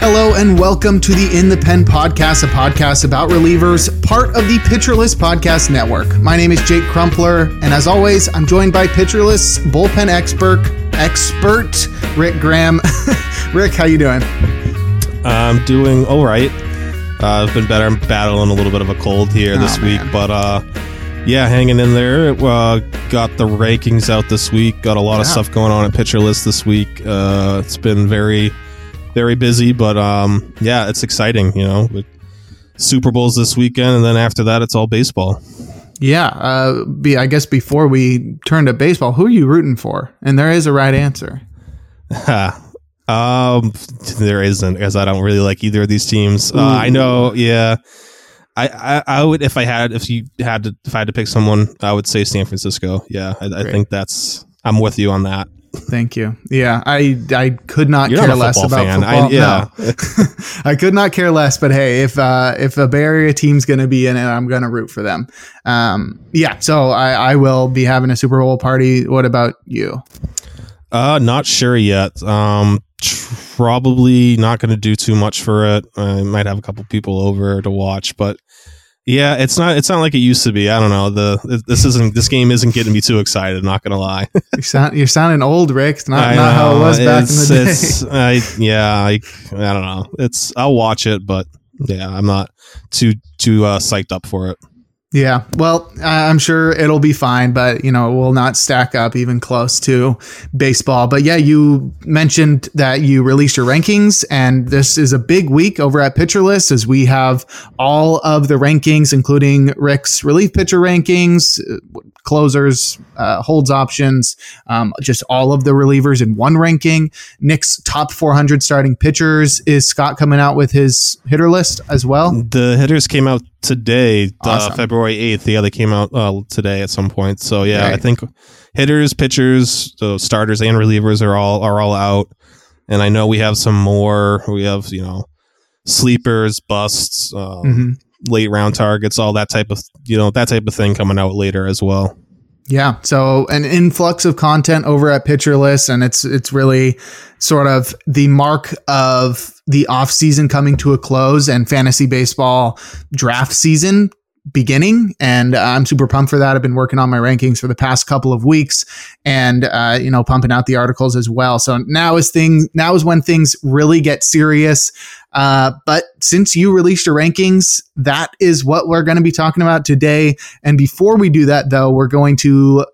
Hello and welcome to the In the Pen podcast, a podcast about relievers, part of the Pitcher List Podcast Network. My name is Jake Crumpler, and as always, I'm joined by Pitcher List bullpen expert, expert Rick Graham. Rick, how you doing? I'm doing all right. Uh, I've been better. I'm battling a little bit of a cold here Oh, this week, but uh, yeah, hanging in there. Uh, got the rankings out this week. Got a lot of stuff going on at Pitcher List this week. Uh, it's been very, very busy, but um, yeah, it's exciting. You know, with Super Bowls this weekend, and then after that, it's all baseball. Yeah, uh, be, I guess before we turn to baseball, who are you rooting for? And there is a right answer. um, there isn't, as I don't really like either of these teams. Uh, I know, yeah. I, I, I would if I had if you had to if I had to pick someone I would say San Francisco yeah I, I think that's I'm with you on that Thank you. Yeah, I I could not You're care not less about fan. I- football. yeah. No. I could not care less. But hey, if uh, if a Bay Area team's going to be in it, I'm going to root for them. Um, yeah, so I, I will be having a Super Bowl party. What about you? uh not sure yet um probably not going to do too much for it I might have a couple people over to watch but yeah it's not it's not like it used to be I don't know the this isn't this game isn't getting me too excited not gonna lie You sound you're sounding old, Rick. It's not I not how it was back in the day. I, yeah, I, I don't know. It's I'll watch it, but yeah, I'm not too too uh, psyched up for it. Yeah, well, I'm sure it'll be fine, but you know, it will not stack up even close to baseball. But yeah, you mentioned that you released your rankings, and this is a big week over at Pitcher List as we have all of the rankings, including Rick's relief pitcher rankings, closers, uh, holds options, um, just all of the relievers in one ranking. Nick's top 400 starting pitchers. Is Scott coming out with his hitter list as well? The hitters came out today, uh, February 8th. Yeah, they came out uh, today at some point. So yeah, I think hitters, pitchers, the starters, and relievers are all are all out. And I know we have some more. We have you know sleepers, busts, um, Mhm. late round targets, all that type of you know that type of thing coming out later as well. Yeah, so an influx of content over at Pitcher List, and it's it's really sort of the mark of the off season coming to a close and fantasy baseball draft season beginning. And uh, I'm super pumped for that. I've been working on my rankings for the past couple of weeks, and uh, you know, pumping out the articles as well. So now is thing now is when things really get serious. Uh, but since you released your rankings, that is what we're going to be talking about today. And before we do that, though, we're going to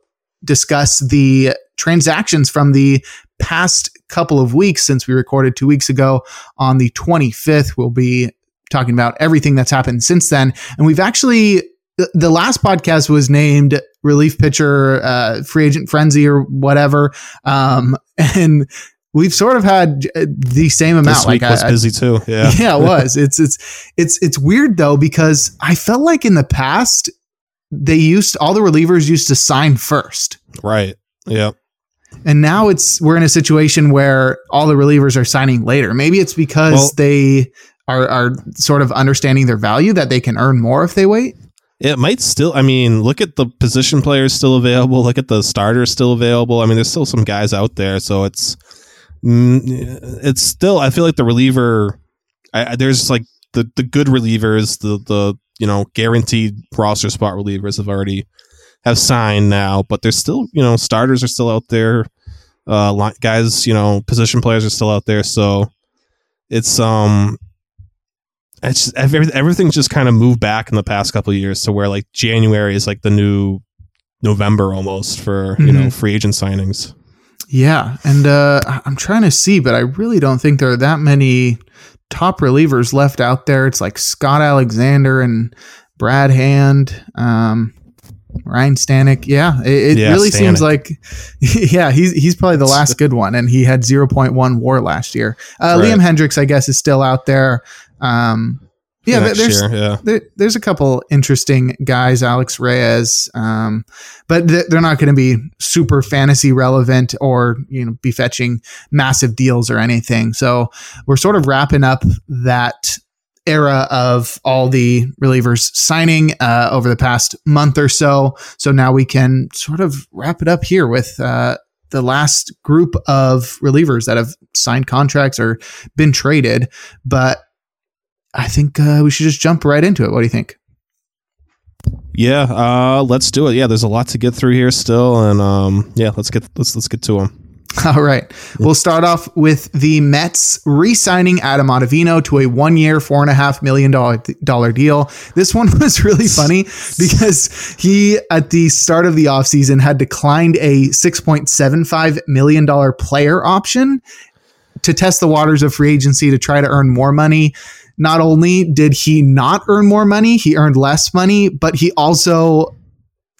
discuss the transactions from the past couple of weeks since we recorded two weeks ago on the 25th. We'll be talking about everything that's happened since then. And we've actually, the- last podcast was named Relief Pitcher uh, Free Agent Frenzy or whatever. Um, and we've sort of had uh, the same amount. This week like was I- busy too. Yeah. yeah, it was. It's it's it's it's weird though because I felt like in the past they used all the relievers used to sign first. Right. Yeah. And now it's we're in a situation where all the relievers are signing later. Maybe it's because Well- they are are sort of understanding their value that they can earn more if they wait. It might still. I mean, look at the position players still available. Look at the starters still available. I mean, there's still some guys out there. So it's mm, it's still. I feel like the reliever. I, I- there's like the the good relievers. The the you know guaranteed roster spot relievers have already have signed now, but there's still you know starters are still out there. Uh, guys, you know, position players are still out there. So it's um it's just, every, everything's just kind of moved back in the past couple of years to where like January is like the new November almost for you know Mhm. free agent signings. Yeah, and uh, I'm trying to see, but I really don't think there are that many top relievers left out there. It's like Scott Alexander and Brad Hand, um, Ryan Stanek. Yeah, it, it Yeah, really seems like, yeah, he's he's probably the last good one, and he had 0.1 WAR last year. Uh, Right. Liam Hendriks, I guess, is still out there. Um, yeah, next there's year, yeah. there, there's a couple interesting guys, Alex Reyes, um, but th- they're not going to be super fantasy relevant or you know be fetching massive deals or anything. So we're sort of wrapping up that era of all the relievers signing uh, over the past month or so. So now we can sort of wrap it up here with uh, the last group of relievers that have signed contracts or been traded. But I think uh, we should just jump right into it. What do you think? Yeah, uh, let's do it. Yeah, there's a lot to get through here still, and um, yeah, let's get let's let's get to them. All right. We'll start off with the Mets re signing Adam Ottavino to a one year, $4.5 million deal. This one was really funny because he, at the start of the offseason, had declined a $6.75 million player option to test the waters of free agency to try to earn more money. Not only did he not earn more money, he earned less money, but he also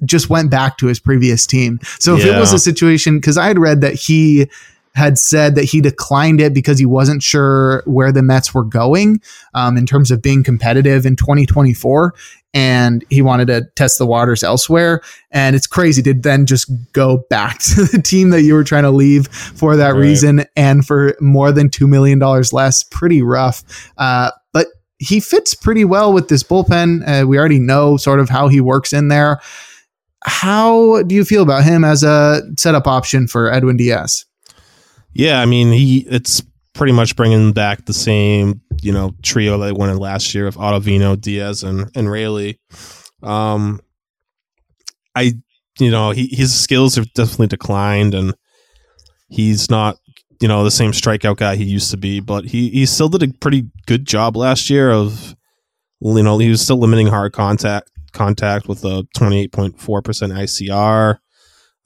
just went back to his previous team. So if yeah. it was a situation, because I had read that he had said that he declined it because he wasn't sure where the Mets were going um, in terms of being competitive in 2024. And he wanted to test the waters elsewhere. And it's crazy to then just go back to the team that you were trying to leave for that right. reason and for more than $2 million less. Pretty rough. Uh, he fits pretty well with this bullpen. Uh, we already know sort of how he works in there. How do you feel about him as a setup option for Edwin Diaz? Yeah, I mean, he it's pretty much bringing back the same you know trio that won it last year of Ottavino, Diaz, and and Raley. Um, I you know he, his skills have definitely declined, and he's not you know the same strikeout guy he used to be, but he he still did a pretty good job last year of you know he was still limiting hard contact contact with a 28.4% ICR,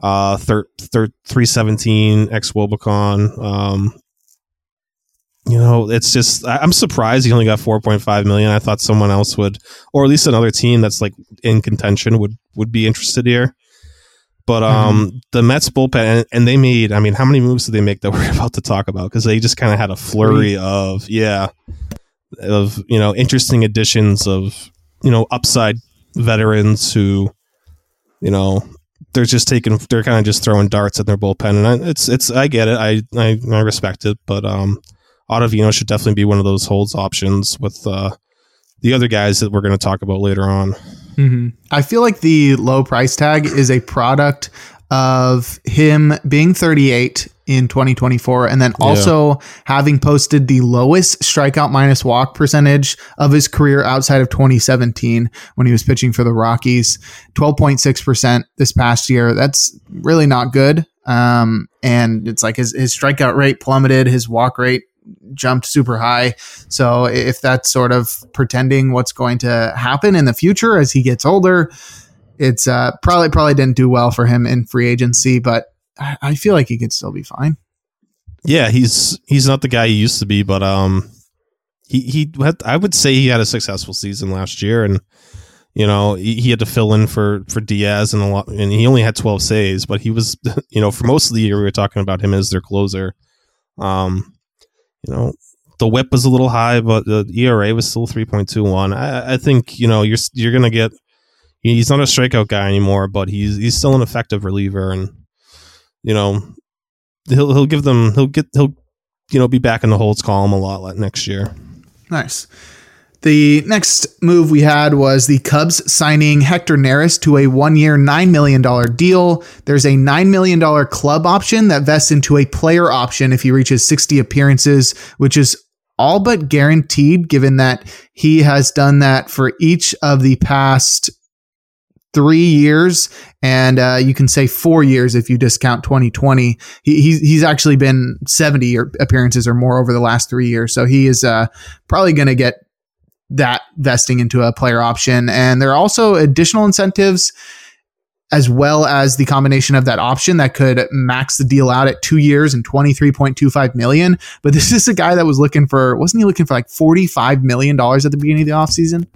uh, thir- thir- 317 xwOBAcon. Um, you know, it's just I, am surprised he only got 4.5 million. I thought someone else would, or at least another team that's like in contention would would be interested here. But um, mm-hmm. the Mets bullpen, and, and, they made. I mean, how many moves did they make that we're about to talk about? Because they just kind of had a flurry of yeah, of you know interesting additions of you know upside veterans who, you know, they're just taking, they're kind of just throwing darts at their bullpen, and I, it's, it's, I get it, I, I, I respect it, but um, Ottavino should definitely be one of those holds options with uh, the other guys that we're going to talk about later on. Mm-hmm. I feel like the low price tag is a product of him being 38 in 2024 and then also yeah. having posted the lowest strikeout minus walk percentage of his career outside of 2017 when he was pitching for the Rockies 12.6% this past year that's really not good um, and it's like his, his strikeout rate plummeted his walk rate jumped super high so if that's sort of pretending what's going to happen in the future as he gets older it's uh, probably probably didn't do well for him in free agency, but I, feel like he could still be fine. Yeah, he's he's not the guy he used to be, but um, he he had, I would say he had a successful season last year, and you know he, he, had to fill in for for Diaz and a lot, and he only had twelve saves, but he was you know for most of the year we were talking about him as their closer. Um, you know the WHIP was a little high, but the ERA was still three point two one. I, I think you know you're you're gonna get he's not a strikeout guy anymore, but he's he's still an effective reliever, and you know he'll he'll give them he'll get he'll you know be back in the holds column a lot next year. Nice. The next move we had was the Cubs signing Hector Neris to a one year, $9 million deal. There's a $9 million club option that vests into a player option if he reaches 60 appearances, which is all but guaranteed, given that he has done that for each of the past three years, and uh, you can say four years if you discount 2020. He, he's he's actually been 70 appearances or more over the last three years, so he is uh, probably going to get that vesting into a player option. And there are also additional incentives as well as the combination of that option that could max the deal out at two years and 23.25 million. But this is a guy that was looking for, wasn't he looking for like $45 million at the beginning of the offseason?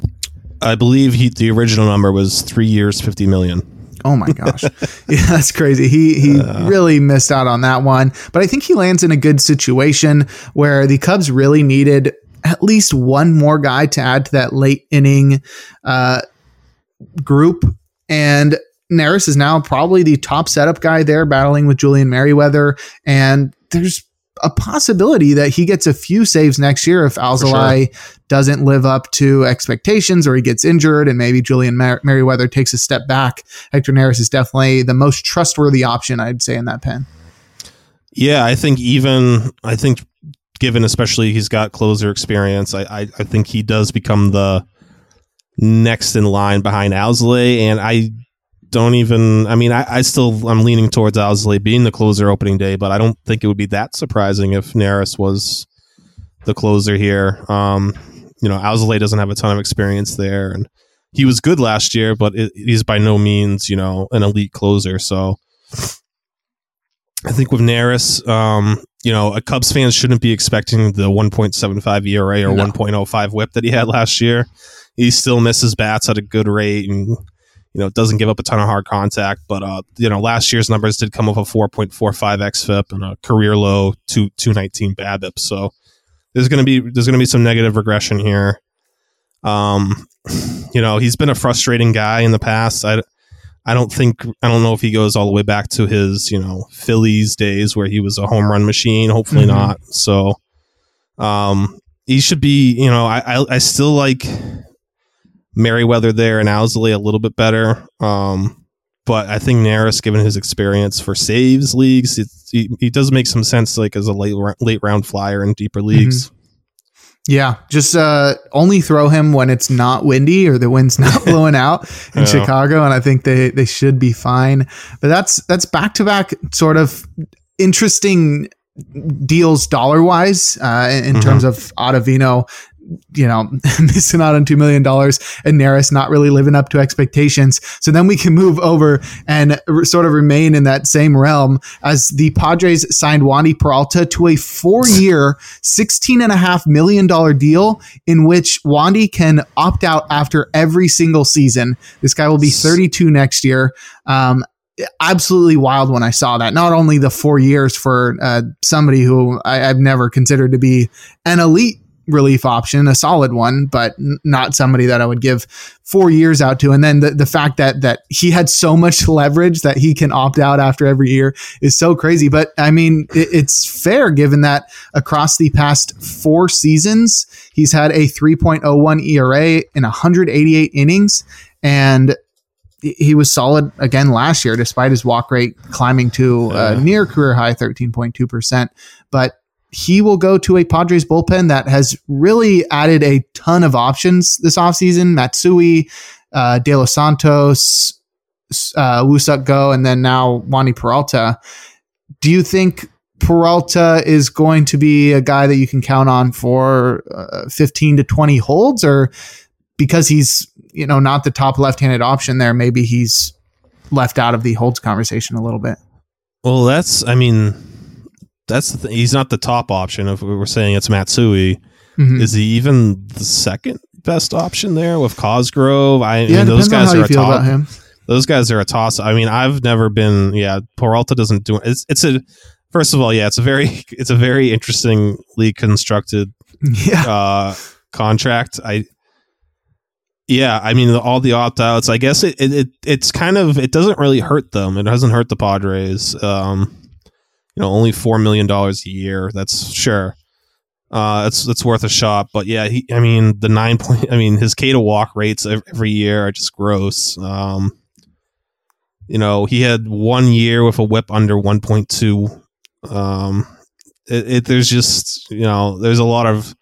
I believe he the original number was three years, fifty million. Oh my gosh. yeah, that's crazy. He he uh, really missed out on that one. But I think he lands in a good situation where the Cubs really needed at least one more guy to add to that late inning uh, group. And Neris is now probably the top setup guy there, battling with Julian Merryweather. And there's a possibility that he gets a few saves next year if Alzolay sure. doesn't live up to expectations or he gets injured and maybe Julian Mer- Merryweather takes a step back. Hector Neris is definitely the most trustworthy option, I'd say, in that pen. Yeah, I think even I think given especially he's got closer experience, I I, I think he does become the next in line behind Alzolay, and I don't even. I mean, I, I still I'm leaning towards Alzolay being the closer opening day, but I don't think it would be that surprising if Neris was the closer here. Um, you know, Alzolay doesn't have a ton of experience there, and he was good last year, but it, he's by no means you know an elite closer. So I think with Neris, um, you know, a Cubs fan shouldn't be expecting the 1.75 ERA or no. 1.05 WHIP that he had last year. He still misses bats at a good rate, and you know doesn't give up a ton of hard contact. But uh, you know, last year's numbers did come up a 4.45 xFIP and a career low two 219 BABIP. So there's gonna be there's gonna be some negative regression here. Um, you know, he's been a frustrating guy in the past. I I don't think I don't know if he goes all the way back to his you know Phillies days where he was a home run machine. Hopefully mm-hmm. not. So, um, he should be. You know, I I, I still like Merryweather there and Alzolay a little bit better. Um, but I think Neris, given his experience for saves leagues, it, he, he does make some sense like as a late late round flyer in deeper leagues. Mm-hmm. Yeah, just uh, only throw him when it's not windy or the wind's not blowing out in yeah. Chicago, and I think they they should be fine. But that's that's back to back sort of interesting deals dollar wise uh, in, in mm-hmm. terms of Ottavino you know, missing out on $2 million and Neris not really living up to expectations. So then we can move over and sort of remain in that same realm as the Padres signed Wandy Peralta to a four year, $16.5 million deal in which Wandy can opt out after every single season. This guy will be 32 next year. Um, absolutely wild when I saw that. Not only the four years for uh, somebody who I, have never considered to be an elite relief option, a solid one, but n- not somebody that I would give four years out to. And then the, the fact that that he had so much leverage that he can opt out after every year is so crazy. But I mean, it, it's fair given that across the past four seasons, he's had a 3.01 ERA in 188 innings. And he was solid again last year, despite his walk rate climbing to uh, near career high 13.2%. But he will go to a Padres bullpen that has really added a ton of options this offseason. Matsui, uh, De Los Santos, uh, Go, and then now Wandy Peralta. Do you think Peralta is going to be a guy that you can count on for uh, 15 to 20 holds or because he's, you know, not the top left-handed option there, maybe he's left out of the holds conversation a little bit? Well, that's, I mean, that's the thing. He's not the top option. If we were saying it's Matsui, mm-hmm. is he even the second best option there with Cosgrove? I yeah, mean, those guys are a toss. Those guys are a toss. I mean, I've never been. Yeah, Peralta doesn't do it. It's, it's a first of all, yeah, it's a very it's a very interestingly constructed yeah. uh, contract. I yeah, I mean all the opt outs. I guess it, it, it it's kind of it doesn't really hurt them. It doesn't hurt the Padres. Um, you know only four million dollars a year. That's sure. Uh, it's worth a shot, but yeah, he. I mean, the nine point. I mean, his K to walk rates every year are just gross. Um, you know, he had one year with a WHIP under one point two. Um, it, it, there's just you know there's a lot of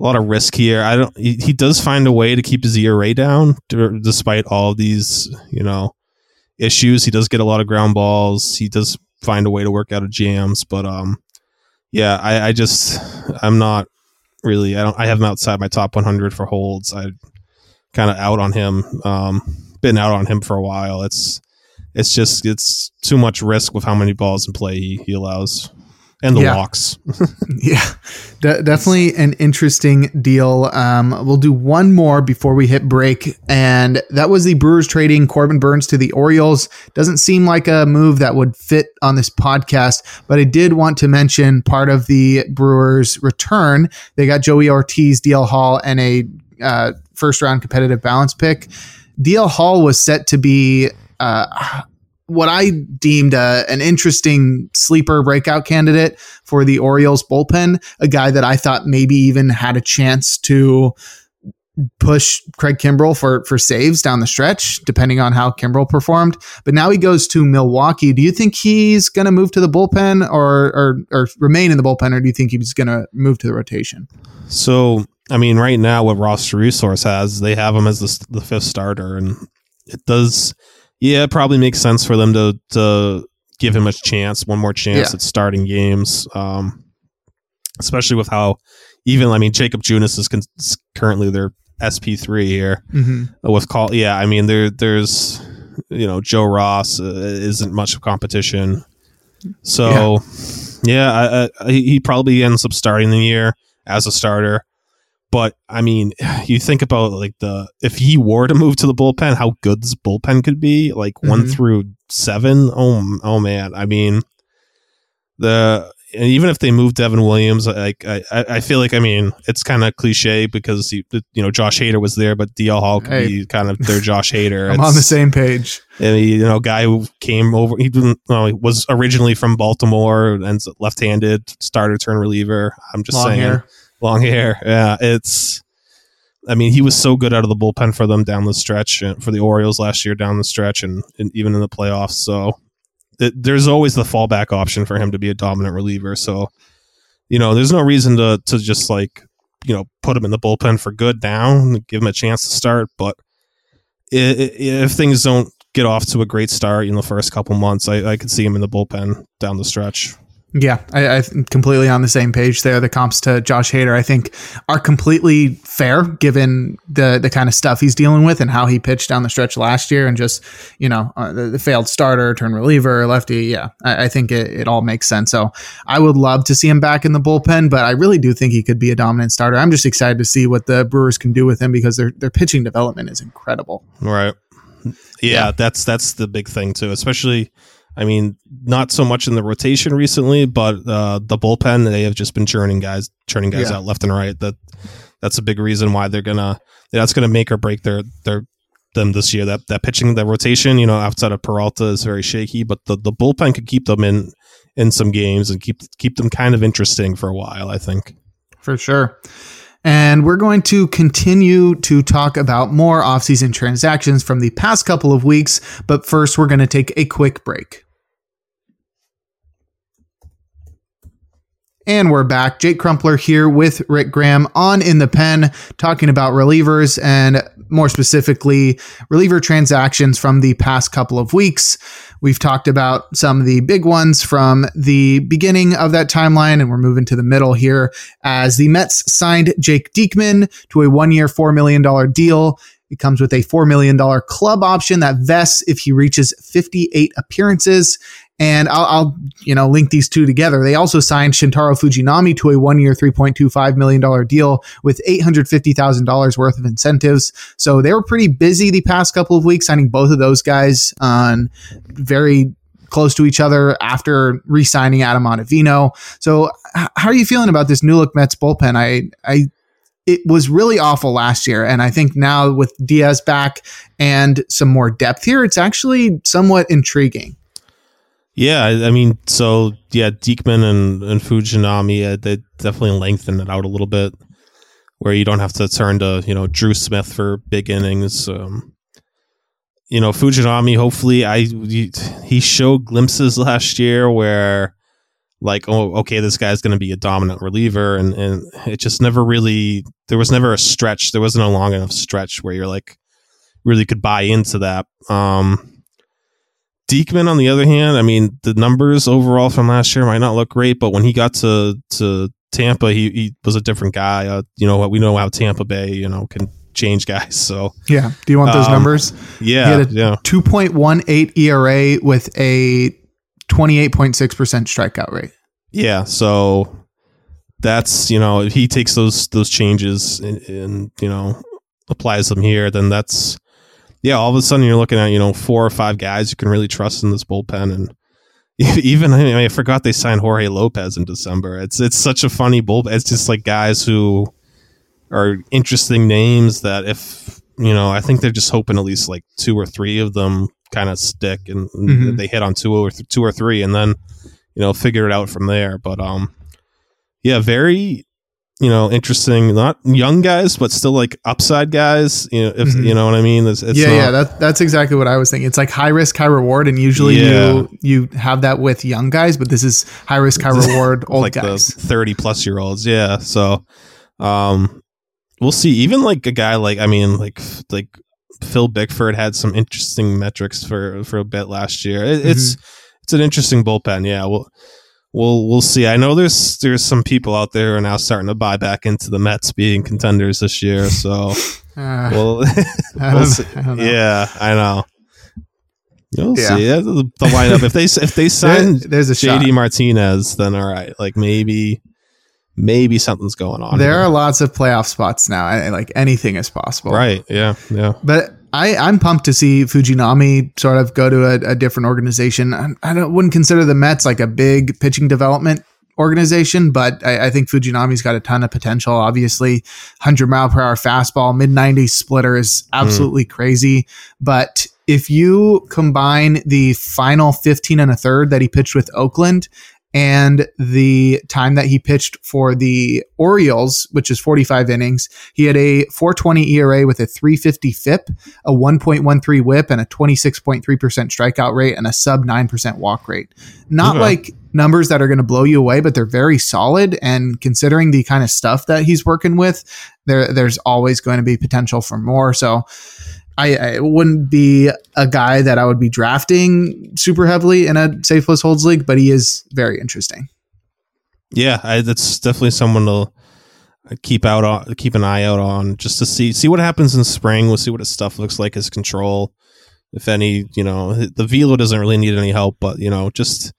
a lot of risk here. I don't. He, he does find a way to keep his ERA down, to, despite all these you know issues. He does get a lot of ground balls. He does find a way to work out of jams. But um, yeah, I, I just I'm not really I don't I have him outside my top 100 for holds. I kind of out on him. Um, been out on him for a while. It's it's just it's too much risk with how many balls in play he, he allows and the yeah. walks. yeah, De- definitely an interesting deal. Um, we'll do one more before we hit break, and that was the Brewers trading Corbin Burnes to the Orioles. Doesn't seem like a move that would fit on this podcast, but I did want to mention part of the Brewers' return. They got Joey Ortiz, DL Hall, and a uh, first round competitive balance pick. DL Hall was set to be. Uh, what I deemed a, an interesting sleeper breakout candidate for the Orioles bullpen, a guy that I thought maybe even had a chance to push Craig Kimbrel for for saves down the stretch, depending on how Kimbrel performed. But now he goes to Milwaukee. Do you think he's going to move to the bullpen or, or or remain in the bullpen, or do you think he's going to move to the rotation? So, I mean, right now, what roster resource has, they have him as the, the fifth starter, and it does, yeah, it probably makes sense for them to to give him a chance, one more chance yeah. at starting games, um, especially with how even I mean Jakob Junis is con- currently their SP three here mm-hmm. with call. Yeah, I mean there there's you know Joe Ross uh, isn't much of competition, so yeah, yeah I, I, he probably ends up starting the year as a starter. But I mean, you think about like the if he were to move to the bullpen, how good this bullpen could be, like mm-hmm. one through seven. Oh, oh man! I mean, the and even if they move Devin Williams, like I, I feel like I mean it's kind of cliche because he, you know Josh Hader was there, but DL Hall could hey. be kind of their Josh Hader. I'm it's, on the same page. And he, you know, guy who came over, he didn't, he was originally from Baltimore and left-handed starter turn reliever. I'm just long saying, hair. Long hair. Yeah, it's. I mean, he was so good out of the bullpen for them down the stretch for the Orioles last year down the stretch and, and even in the playoffs. So it, there's always the fallback option for him to be a dominant reliever. So, you know, there's no reason to to just like you know put him in the bullpen for good now, give him a chance to start. But if things don't get off to a great start in the first couple months, I, I could see him in the bullpen down the stretch. Yeah, I, I'm completely on the same page there. The comps to Josh Hader, I think, are completely fair given the the kind of stuff he's dealing with and how he pitched down the stretch last year, and just you know uh, the, the, failed starter, turn reliever, lefty. Yeah, I, I think it, it all makes sense. So I would love to see him back in the bullpen, but I really do think he could be a dominant starter. I'm just excited to see what the Brewers can do with him because their their pitching development is incredible. Right. Yeah, yeah. that's that's the big thing too, especially I mean, not so much in the rotation recently, but uh, the bullpen they have just been churning guys, churning guys yeah. out left and right. That that's a big reason why they're gonna that's gonna make or break their their them this year. That that pitching, the rotation, you know, outside of Peralta is very shaky, but the the bullpen could keep them in in some games and keep keep them kind of interesting for a while. I think for sure. And we're going to continue to talk about more offseason transactions from the past couple of weeks. But first, we're going to take a quick break. And we're back. Jake Crumpler here with Rick Graham on In the Pen, talking about relievers and more specifically, reliever transactions from the past couple of weeks. We've talked about some of the big ones from the beginning of that timeline, and we're moving to the middle here as the Mets signed Jake Diekman to a one year, $4 million deal. It comes with a $4 million club option that vests if he reaches 58 appearances. And I'll, I'll, you know, link these two together. They also signed Shintaro Fujinami to a one year, $3.25 million deal with $850,000 worth of incentives. So they were pretty busy the past couple of weeks signing both of those guys on very close to each other after re-signing Adam Ottavino. So how are you feeling about this new look Mets bullpen? I, I, it was really awful last year. And I think now with Diaz back and some more depth here, it's actually somewhat intriguing. Yeah, I mean, so yeah, Diekman and, and Fujinami, uh, they definitely lengthen it out a little bit, where you don't have to turn to you know Drew Smith for big innings. Um, you know, Fujinami, hopefully, I he showed glimpses last year where like, oh, okay, this guy's going to be a dominant reliever, and and it just never really there was never a stretch, there wasn't a long enough stretch where you're like really could buy into that. Um, Diekman, on the other hand, I mean, the numbers overall from last year might not look great, but when he got to to Tampa, he, he was a different guy. Uh, you know, what? we know how Tampa Bay, you know, can change guys. So yeah, do you want those um, numbers? Yeah, he had a yeah. Two point one eight ERA with a twenty eight point six percent strikeout rate. Yeah, so that's you know, if he takes those those changes and, and you know applies them here, then that's yeah, all of a sudden you're looking at you know four or five guys you can really trust in this bullpen, and even I, mean, I forgot they signed Jorge Lopez in December. It's it's such a funny bullpen. It's just like guys who are interesting names that if you know, I think they're just hoping at least like two or three of them kind of stick and, and mm-hmm. they hit on two or th- two or three, and then you know figure it out from there. But um, yeah, very you know, interesting, not young guys, but still like upside guys. You know, if Mhm. you know what I mean. It's, it's yeah, not- yeah, that, that's exactly what I was thinking. It's like high risk, high reward, and usually Yeah. you you have that with young guys, but this is high risk, high reward, old like guys. the 30 plus year olds. Yeah. So, um, we'll see. Even like a guy like, I mean, like, like Phil Bickford had some interesting metrics for, for a bit last year. It, It's, it's an interesting bullpen. Yeah. We'll, we'll, we'll see. I know there's, there's some people out there who are now starting to buy back into the Mets being contenders this year. So, Uh, well, we'll. I yeah, I know. You'll Yeah. see. Yeah, the, the lineup. If they if they sign There- there's a shot. JD Martinez, then all right. Like maybe maybe something's going on. There here. are lots of playoff spots now, and like anything is possible. right. Yeah. Yeah. But I, I'm pumped to see Fujinami sort of go to a, a different organization. I, I don't, wouldn't consider the Mets like a big pitching development organization, but I, I think Fujinami's got a ton of potential. Obviously, 100 mile per hour fastball, mid 90s splitter is hmm. absolutely crazy. But if you combine the final 15 and a third that he pitched with Oakland and the time that he pitched for the Orioles, which is 45 innings, he had a 420 ERA with a 350 FIP, a 1.13 whip, and a 26.3% strikeout rate and a sub 9% walk rate. Not Okay. like numbers that are going to blow you away, but they're very solid. And considering the kind of stuff that he's working with, there there's always going to be potential for more. So I, I wouldn't be a guy that I would be drafting super heavily in a safe plus holds league, but he is very interesting. Yeah. I, that's definitely someone to keep out on, keep an eye out on, just to see see what happens in spring. We'll see what his stuff looks like, his control, if any. You know, the velo doesn't really need any help, but you know, just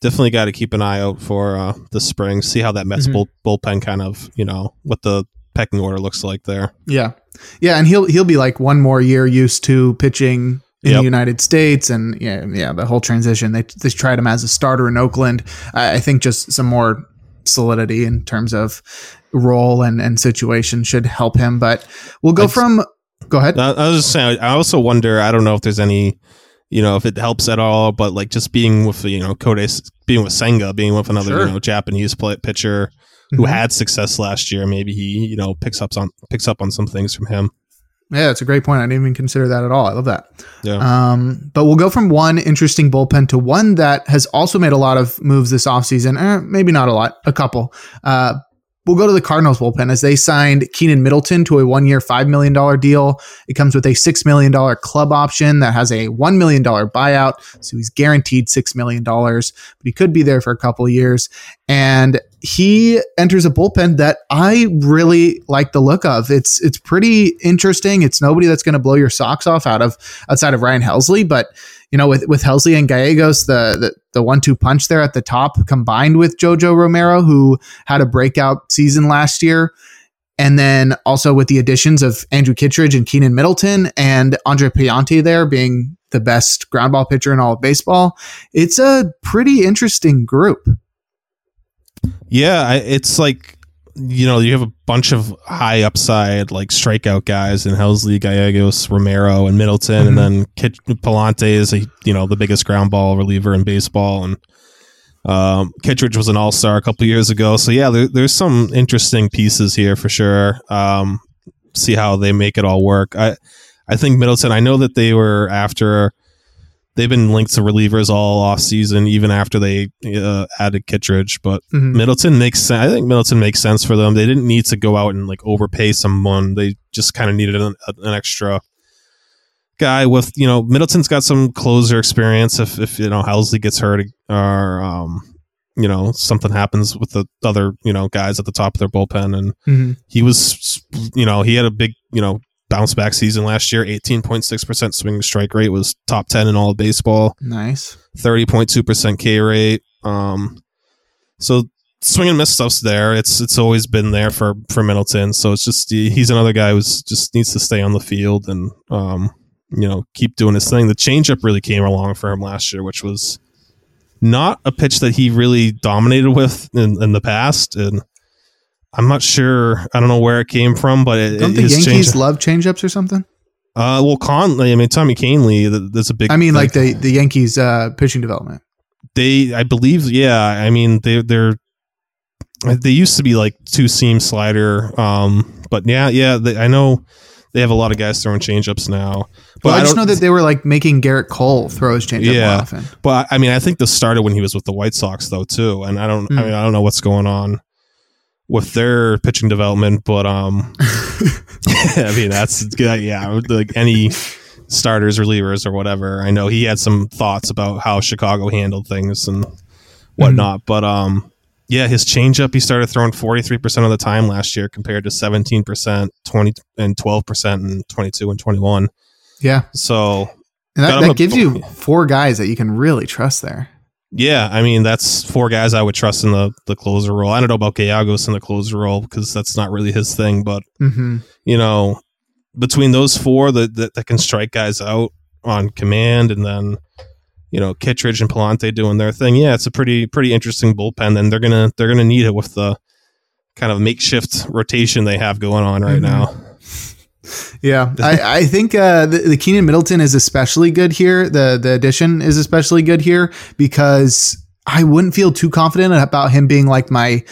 definitely got to keep an eye out for uh, the spring. See how that Mets Mhm. bull, bullpen kind of, you know, what the pecking order looks like there. Yeah, yeah, and he'll he'll be like one more year used to pitching in Yep. the United States, and yeah, yeah, the whole transition. They they tried him as a starter in Oakland. I, I think just some more solidity in terms of role and and situation should help him. But we'll go from. Go ahead. I, I was just saying. I also wonder. I don't know if there's any, you know, if it helps at all. But like just being with you know Kodes, being with Senga, being with another Sure. you know Japanese play, pitcher who Mhm. had success last year, maybe he you know picks up on picks up on some things from him. Yeah, that's a great point. I didn't even consider that at all. I love that. Yeah. Um, but we'll go from one interesting bullpen to one that has also made a lot of moves this offseason. Eh, maybe not a lot, a couple. Uh, we'll go to the Cardinals bullpen as they signed Keynan Middleton to a one year, $5 million deal. It comes with a $6 million club option that has a $1 million buyout. So he's guaranteed $6 million, but he could be there for a couple years. And he enters a bullpen that I really like the look of. It's it's pretty interesting. It's nobody that's going to blow your socks off out of outside of Ryan Helsley, but you know with with Helsley and Gallegos, the the, the one two punch there at the top, combined with JoJo Romero, who had a breakout season last year. And then also with the additions of Andrew Kittredge and Keynan Middleton and Andre Pallante there being the best ground ball pitcher in all of baseball, it's a pretty interesting group. Yeah, it's like you know you have a bunch of high upside like strikeout guys in Helsley, Gallegos, Romero, and Middleton, Mhm. and then Kit- Pallante is a you know the biggest ground ball reliever in baseball, and um, Kittredge was an All Star a couple years ago. So yeah, there, there's some interesting pieces here for sure. Um, see how they make it all work. I I think Middleton. I know that they were after. They've been linked to relievers all off season, even after they uh, added Kittredge. But Mhm. Middleton makes sense. I think Middleton makes sense for them. They didn't need to go out and like overpay someone. They just kind of needed an, an extra guy with you know Middleton's got some closer experience. If if you know Helsley gets hurt or um you know something happens with the other you know guys at the top of their bullpen, and Mhm. he was you know he had a big you know bounce back season last year. Eighteen point six percent swing to strike rate was top ten in all of baseball Nice. thirty point two percent K rate. Um, so swing and miss stuff's there. It's it's always been there for for Middleton. So it's just he's another guy who's just needs to stay on the field and um you know keep doing his thing. The changeup really came along for him last year, which was not a pitch that he really dominated with in, in the past and. I'm not sure. I don't know where it came from, but it, Don't the Yankees change- love changeups or something? uh, well, Kahnle. I mean, Tommy Kahnle. That's a big. I mean, like the the Yankees uh, pitching development. they i believe yeah i mean they they're they used to be like two seam slider. Um, but yeah, yeah, they, I know they have a lot of guys throwing changeups now. But Well, I, I just know that they were like making Gerrit Cole throw his changeup Yeah. more often. But I mean, I think this started when he was with the White Sox though too, and I don't. Mm. I mean, I don't know what's going on with their pitching development, but um, I mean that's good. Yeah, like any starters, relievers, or whatever. I know he had some thoughts about how Chicago handled things and whatnot, but um, yeah, his changeup he started throwing forty three percent of the time last year compared to seventeen percent, twenty and twelve percent in twenty two and twenty one. Yeah, So and that, that a- gives you four guys that you can really trust there. Yeah, I mean that's four guys I would trust in the the closer role. I don't know about Gallegos in the closer role because that's not really his thing, but hmm you know, between those four that, that that can strike guys out on command, and then you know Kittredge and Pallante doing their thing, yeah, it's a pretty pretty interesting bullpen. And they're gonna they're gonna need it with the kind of makeshift rotation they have going on right Mhm. now. Yeah, I, I think uh, the, the Keynan Middleton is especially good here. The the addition is especially good here because I wouldn't feel too confident about him being like my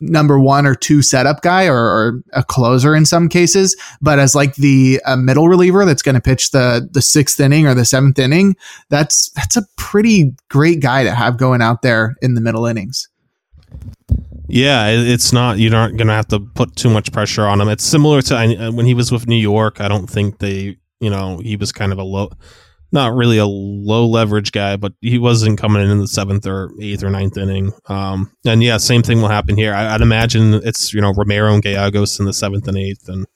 number one or two setup guy or, or a closer in some cases, but as like the uh, middle reliever that's going to pitch the the sixth inning or the seventh inning, that's that's a pretty great guy to have going out there in the middle innings. Yeah, it's not. You're not going to have to put too much pressure on him. It's similar to when he was with New York. I don't think they, you know, he was kind of a low, not really a low leverage guy, but he wasn't coming in in the seventh or eighth or ninth inning. Um, and yeah, same thing will happen here. I, I'd imagine it's you know Romero and Gallegos in the seventh and eighth, and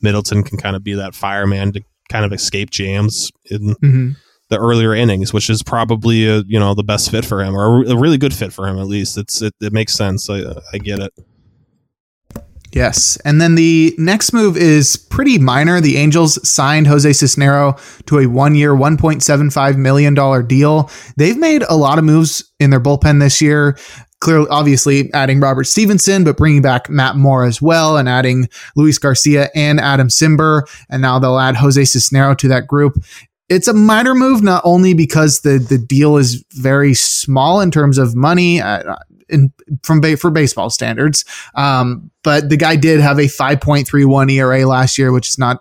Middleton can kind of be that fireman to kind of escape jams in Mm-hmm. The earlier innings, which is probably a, you know the best fit for him, or a really good fit for him at least. It's it, it makes sense. I I get it. Yes. And then the next move is pretty minor. The Angels signed Jose Cisnero to a one year, $1.75 million deal. They've made a lot of moves in their bullpen this year. Clearly, obviously, adding Robert Stephenson, but bringing back Matt Moore as well, and adding Luis Garcia and Adam Cimber. And now they'll add Jose Cisnero to that group. It's a minor move, not only because the, the deal is very small in terms of money, uh, in, from ba- for baseball standards, um, but the guy did have a 5.31 ERA last year, which is not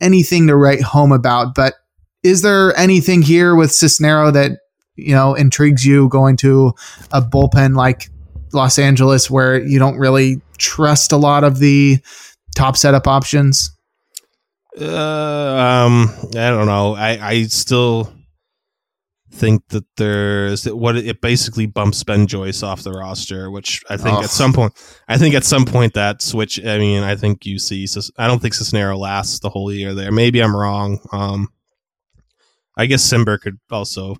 anything to write home about. But is there anything here with Cisnero that you know intrigues you going to a bullpen like Los Angeles, where you don't really trust a lot of the top setup options? Uh, um, I don't know. I I still think that there's what it basically bumps Ben Joyce off the roster, which I think Ugh. at some point, I think at some point that switch. I mean, I think you see. I don't think Cisnero lasts the whole year there. Maybe I'm wrong. Um, I guess Cimber could also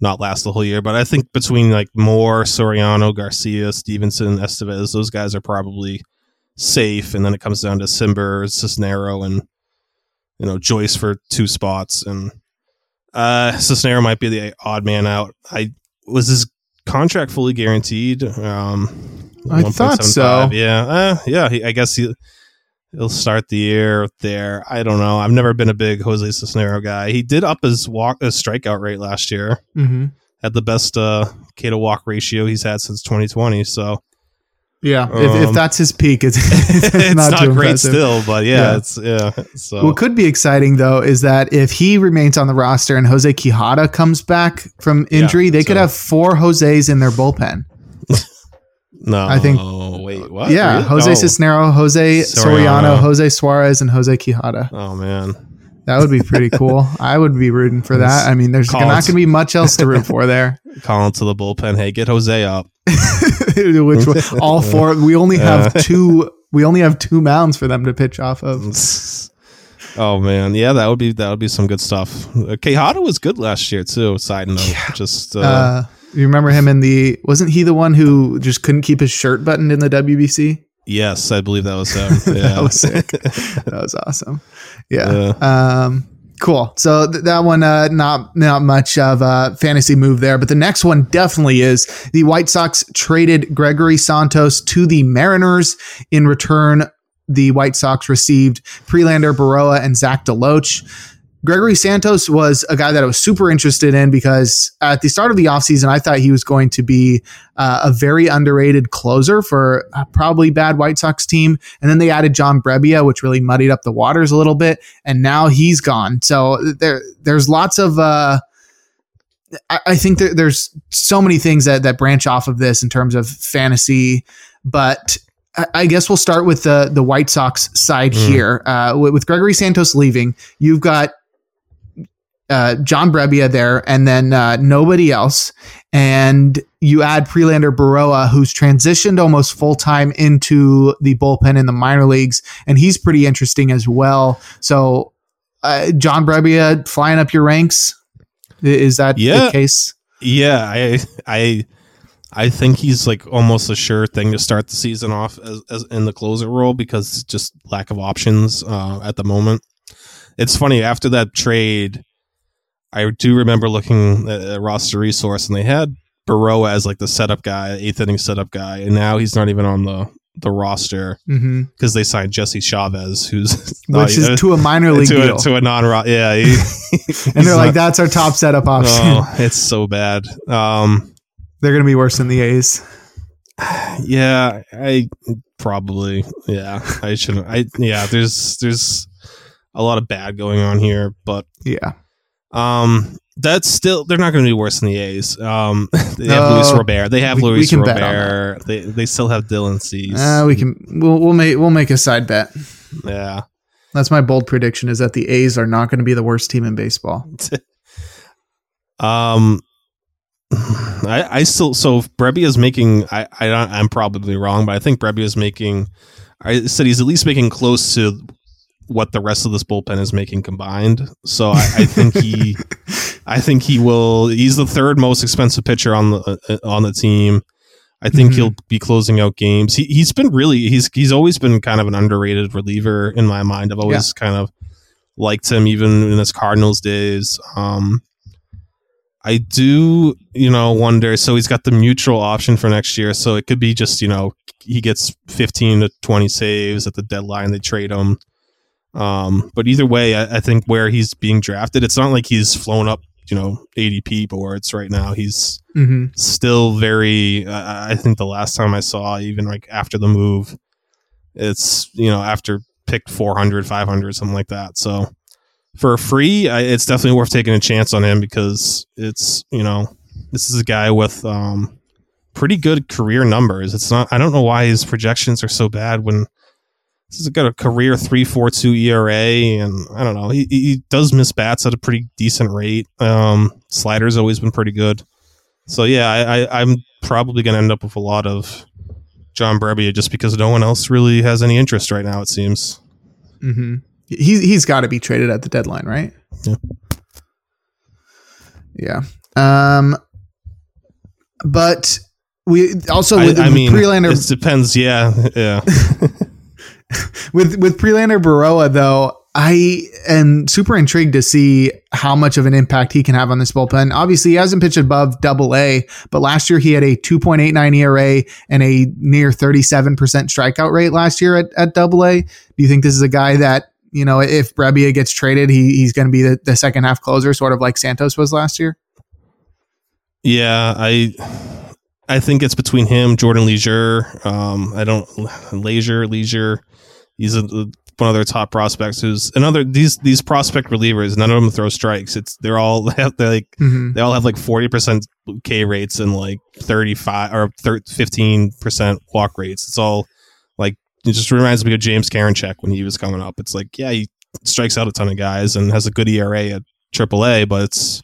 not last the whole year, but I think between like Moore, Soriano, Garcia, Stephenson, Estevez, those guys are probably safe, and then it comes down to Cimber, Cisnero, and you know Joyce for two spots, and uh Cisnero might be the odd man out. I was his contract fully guaranteed. Um, I thought 1.75. so. Yeah, uh, yeah. He, I guess he he'll start the year there. I don't know. I've never been a big Jose Cisnero guy. He did up his walk his strikeout rate last year. Mm-hmm. Had the best uh K to walk ratio he's had since 2020. So Yeah, if, if Um, that's his peak, it's, it's not, too great impressive. still, but yeah, Yeah. it's yeah. So What could be exciting though is that if he remains on the roster and Jose Quijada comes back from injury, Yeah, they could so- have four Jose's in their bullpen. no, I think- Oh wait, what? yeah, Really? Jose Oh. Cisnero, Jose Soriano. Soriano. Jose Suarez, and Jose Quijada. Oh man, That would be pretty cool. I would be rooting for that. I mean, there's Call not going to be much else to root for there. calling to the bullpen. Hey, get Jose up. Which all four? We only have two. We only have two mounds for them to pitch off of. Oh man, yeah, that would be that would be some good stuff. Uh, Quijada was good last year too. Side note, just uh, Uh, you remember him in the? Wasn't he the one who just couldn't keep his shirt buttoned in the WBC? yes, I believe that was him. Yeah. that was sick. that was awesome. Yeah. Um, cool. So th- that one, uh, not not much of a fantasy move there, but the next one definitely is the White Sox traded Gregory Santos to the Mariners. In return, the White Sox received Prelander, Berroa, and Zach DeLoach. Gregory Santos was a guy that I was super interested in because at the start of the offseason, I thought he was going to be uh, a very underrated closer for a probably bad White Sox team. And then they added John Brebbia, which really muddied up the waters a little bit. And now he's gone. So there, there's lots of, uh, I, I think there, there's so many things that, that branch off of this in terms of fantasy, but I guess we'll start with the the White Sox side mm. here. Uh, with, with, Gregory Santos leaving, you've got uh, John Brebbia there, and then uh, nobody else. And you add Prelander Berroa, who's transitioned almost full time into the bullpen in the minor leagues, and he's pretty interesting as well. So, uh, John Brebbia flying up your ranks. Is that yeah. the case? Yeah, I I I think he's like almost a sure thing to start the season off as, as in the closer role because just lack of options uh, at the moment. It's funny after that trade I do remember looking at roster resource, and they had Berroa as like the setup guy, eighth inning setup guy, and now he's not even on the the roster because mm-hmm. they signed Jesse Chavez, who's which is to a minor league to deal. A, to a non yeah, he, and they're not, like that's our top setup option. Oh, it's so bad. Um, they're gonna be worse than the A's. Yeah, I probably yeah I shouldn't. I yeah, there's there's a lot of bad going on here, but yeah um, that's still they're not going to be worse than the A's. Um, they have no, Luis Robert. They have we, Luis we Robert. They they still have Dylan Cease. Uh, we can we'll we'll make we'll make a side bet. Yeah, that's my bold prediction is that the A's are not going to be the worst team in baseball. um, I I still so Brebbia is making I I don't, I'm probably wrong, but I think Brebbia is making. I said he's at least making close to what the rest of this bullpen is making combined. So I, I think he, I think he will. He's the third most expensive pitcher on the uh, on the team. I think mm-hmm. he'll be closing out games. He he's been really he's he's always been kind of an underrated reliever in my mind. I've always yeah. kind of liked him even in his Cardinals days. Um, I do, you know, wonder. So he's got the mutual option for next year. So it could be just, you know, he gets 15 to 20 saves at the deadline. They trade him. Um, but either way, I, I, think where he's being drafted, it's not like he's flown up, you know, ADP boards right now. He's mm-hmm. still very. Uh, I think the last time I saw, even like after the move, it's you know after picked 400, 500, something like that. So for free, I, it's definitely worth taking a chance on him because it's you know this is a guy with um, pretty good career numbers. It's not. I don't know why his projections are so bad when this has got a career 3.42 ERA, and I don't know. He, he does miss bats at a pretty decent rate. Um, slider's always been pretty good. So yeah, I, I am probably going to end up with a lot of John Brebbia just because no one else really has any interest right now. It seems. Mm-hmm. He he's got to be traded at the deadline, right? Yeah. Yeah. Um. But we also with, I, I mean, Prelander. It depends. Yeah. Yeah. with with Prelander Berroa though, I am super intrigued to see how much of an impact he can have on this bullpen. Obviously, he hasn't pitched above double A, but last year he had a 2.89 ERA and a near 37% strikeout rate last year at, double A. Do you think this is a guy that, you know, if Brebbia gets traded, he, he's going to be the, the second half closer, sort of like Santos was last year? Yeah, I I think it's between him, Jordan Leasure. Um, I don't Leasure, Leasure. He's a, one of their top prospects. Who's another these these prospect relievers. None of them throw strikes. It's they're all they have they like mm-hmm. they all have like forty percent K rates and like thirty five or fifteen percent walk rates. It's all like it just reminds me of James Karinchak when he was coming up. It's like yeah, he strikes out a ton of guys and has a good ERA at AAA, but it's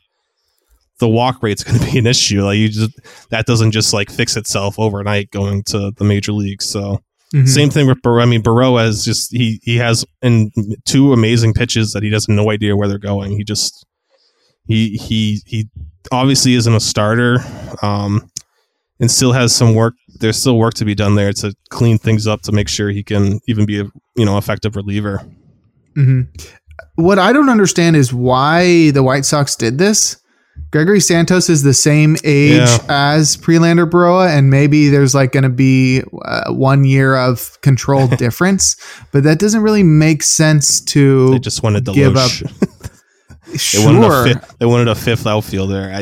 the walk rate's going to be an issue. Like you just that doesn't just like fix itself overnight going to the major leagues. So Mm-hmm. Same thing with Bar- I mean, Berroa is just he he has in two amazing pitches that he has no idea where they're going. He just he he he obviously isn't a starter, um, and still has some work. There's still work to be done there to clean things up to make sure he can even be a you know effective reliever. Mm-hmm. What I don't understand is why the White Sox did this. Gregory Santos is the same age yeah. as Prelander Berroa, and maybe there's like going to be uh, one year of control difference, but that doesn't really make sense to. They just wanted to give up. They wanted a fifth, they wanted a fifth outfielder.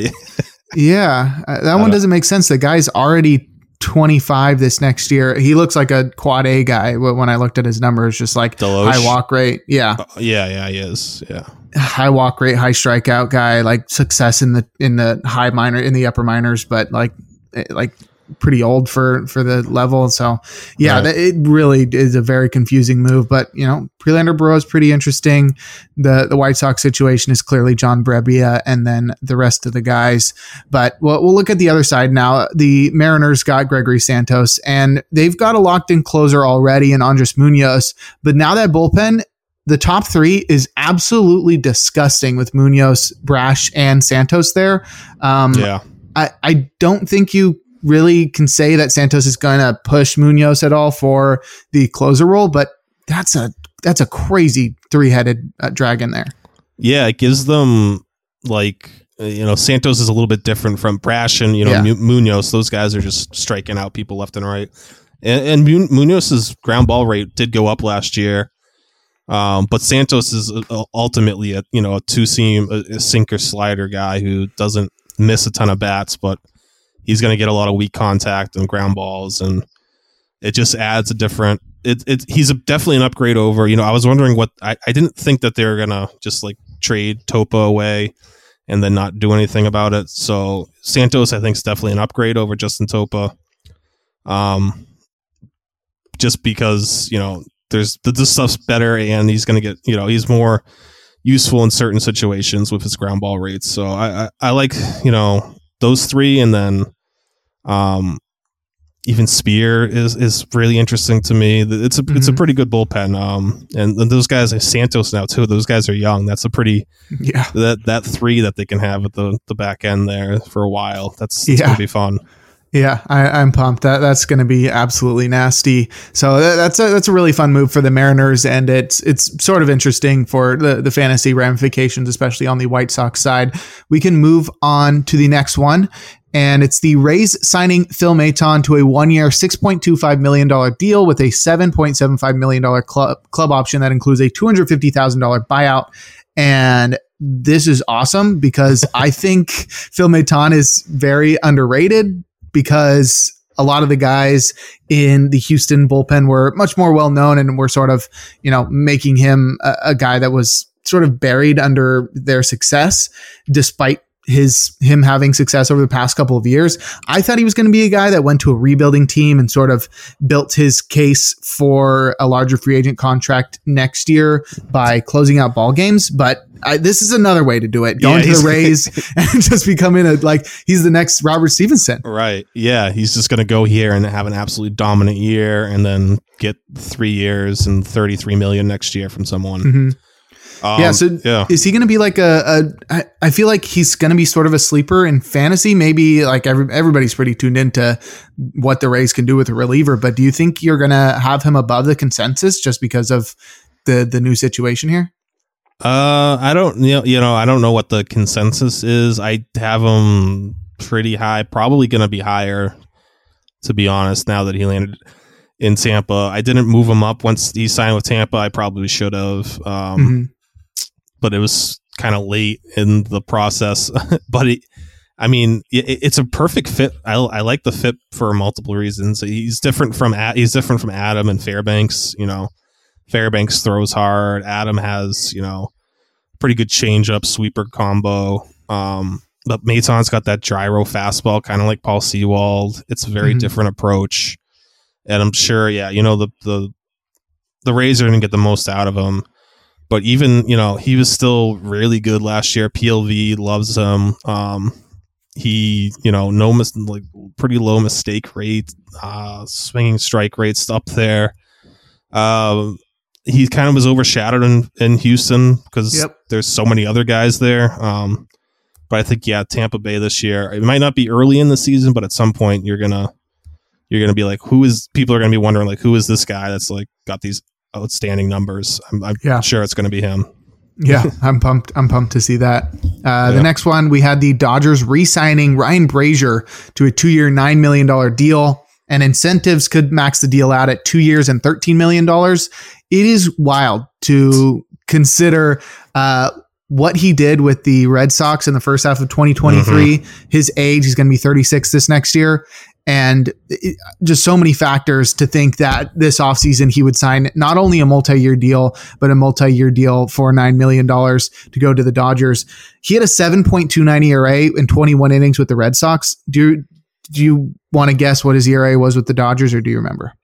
Yeah, uh, that one doesn't make sense. The guy's already 25 this next year. He looks like a quad A guy. When I looked at his numbers, just like DeLoach? high walk rate. Yeah. Uh, yeah, yeah, he is. Yeah. High walk rate, high strikeout guy, like success in the in the high minor in the upper minors, but like eh, like pretty old for for the level. So yeah, right. it really is a very confusing move. But you know, Prelander Berroa is pretty interesting. The the White Sox situation is clearly John Brebbia and then the rest of the guys. But we'll, we'll look at the other side now. The Mariners got Gregory Santos and they've got a locked in closer already in Andres Munoz. But now that bullpen the top three is absolutely disgusting with Munoz, Brash, and Santos there. Um, yeah. I, I don't think you really can say that Santos is going to push Munoz at all for the closer role, but that's a that's a crazy three headed uh, dragon there. Yeah, it gives them like you know Santos is a little bit different from Brash and you know yeah. Munoz. Those guys are just striking out people left and right. And, and Munoz's ground ball rate did go up last year. Um, but Santos is uh, ultimately a you know a two seam a, a sinker slider guy who doesn't miss a ton of bats, but he's going to get a lot of weak contact and ground balls, and it just adds a different. It, it he's a, definitely an upgrade over. You know, I was wondering what I, I didn't think that they were gonna just like trade Topa away and then not do anything about it. So Santos, I think, is definitely an upgrade over Justin Topa. Um, just because you know there's the, the stuff's better and he's gonna get you know he's more useful in certain situations with his ground ball rates. So I, I, I like you know those three, and then um, even Spear is is really interesting to me. It's a mm-hmm. it's a pretty good bullpen. Um, and, and those guys Santos now too. Those guys are young. That's a pretty yeah that that three that they can have at the the back end there for a while. That's, that's yeah. gonna be fun. Yeah, I, am pumped. That that's going to be absolutely nasty. So that, that's a that's a really fun move for the Mariners, and it's it's sort of interesting for the the fantasy ramifications, especially on the White Sox side. We can move on to the next one, and it's the Rays signing Phil Maton to a one-year, six point two five million dollar deal with a seven point seven five million dollar club club option that includes a two hundred fifty thousand dollar buyout. And this is awesome because I think Phil Maton is very underrated because a lot of the guys in the Houston bullpen were much more well known and were sort of, you know, making him a, a guy that was sort of buried under their success despite his him having success over the past couple of years. I thought he was going to be a guy that went to a rebuilding team and sort of built his case for a larger free agent contract next year by closing out ball games. But I, this is another way to do it. Going yeah, to the Rays and just becoming a like he's the next Robert Stephenson. Right. Yeah. He's just going to go here and have an absolutely dominant year, and then get three years and thirty three million next year from someone. Mm-hmm. Um, yeah. So yeah. is he going to be like a, a? I feel like he's going to be sort of a sleeper in fantasy. Maybe like every, everybody's pretty tuned into what the Rays can do with a reliever. But do you think you're going to have him above the consensus just because of the the new situation here? Uh, I don't you know, you know I don't know what the consensus is. I have him pretty high, probably going to be higher. To be honest, now that he landed in Tampa, I didn't move him up once he signed with Tampa. I probably should have. Um, mm-hmm but it was kind of late in the process. but it, I mean, it, it's a perfect fit. I, I like the fit for multiple reasons. He's different from he's different from Adam and Fairbanks. You know, Fairbanks throws hard. Adam has you know pretty good change up sweeper combo. Um, but Maton's got that gyro fastball, kind of like Paul Sewald. It's a very mm-hmm. different approach, and I'm sure, yeah, you know the the the Rays are going to get the most out of him but even you know he was still really good last year. PLV loves him. Um, he you know no mis- like pretty low mistake rate, uh, swinging strike rates up there. Uh, he kind of was overshadowed in, in Houston because yep. there's so many other guys there. Um, but I think yeah, Tampa Bay this year. It might not be early in the season, but at some point you're gonna you're gonna be like, who is? People are gonna be wondering like, who is this guy that's like got these outstanding numbers. I'm, I'm yeah. sure it's going to be him. Yeah, I'm pumped. I'm pumped to see that. Uh, yeah. The next one, we had the Dodgers re-signing Ryan Brasier to a two-year, nine million dollar deal, and incentives could max the deal out at two years and thirteen million dollars. It is wild to consider uh, what he did with the Red Sox in the first half of 2023, mm-hmm. his age, he's going to be 36 this next year. And it, just so many factors to think that this offseason he would sign not only a multi year deal, but a multi year deal for $9 million to go to the Dodgers. He had a 7.29 ERA in 21 innings with the Red Sox. Do do you want to guess what his ERA was with the Dodgers or do you remember?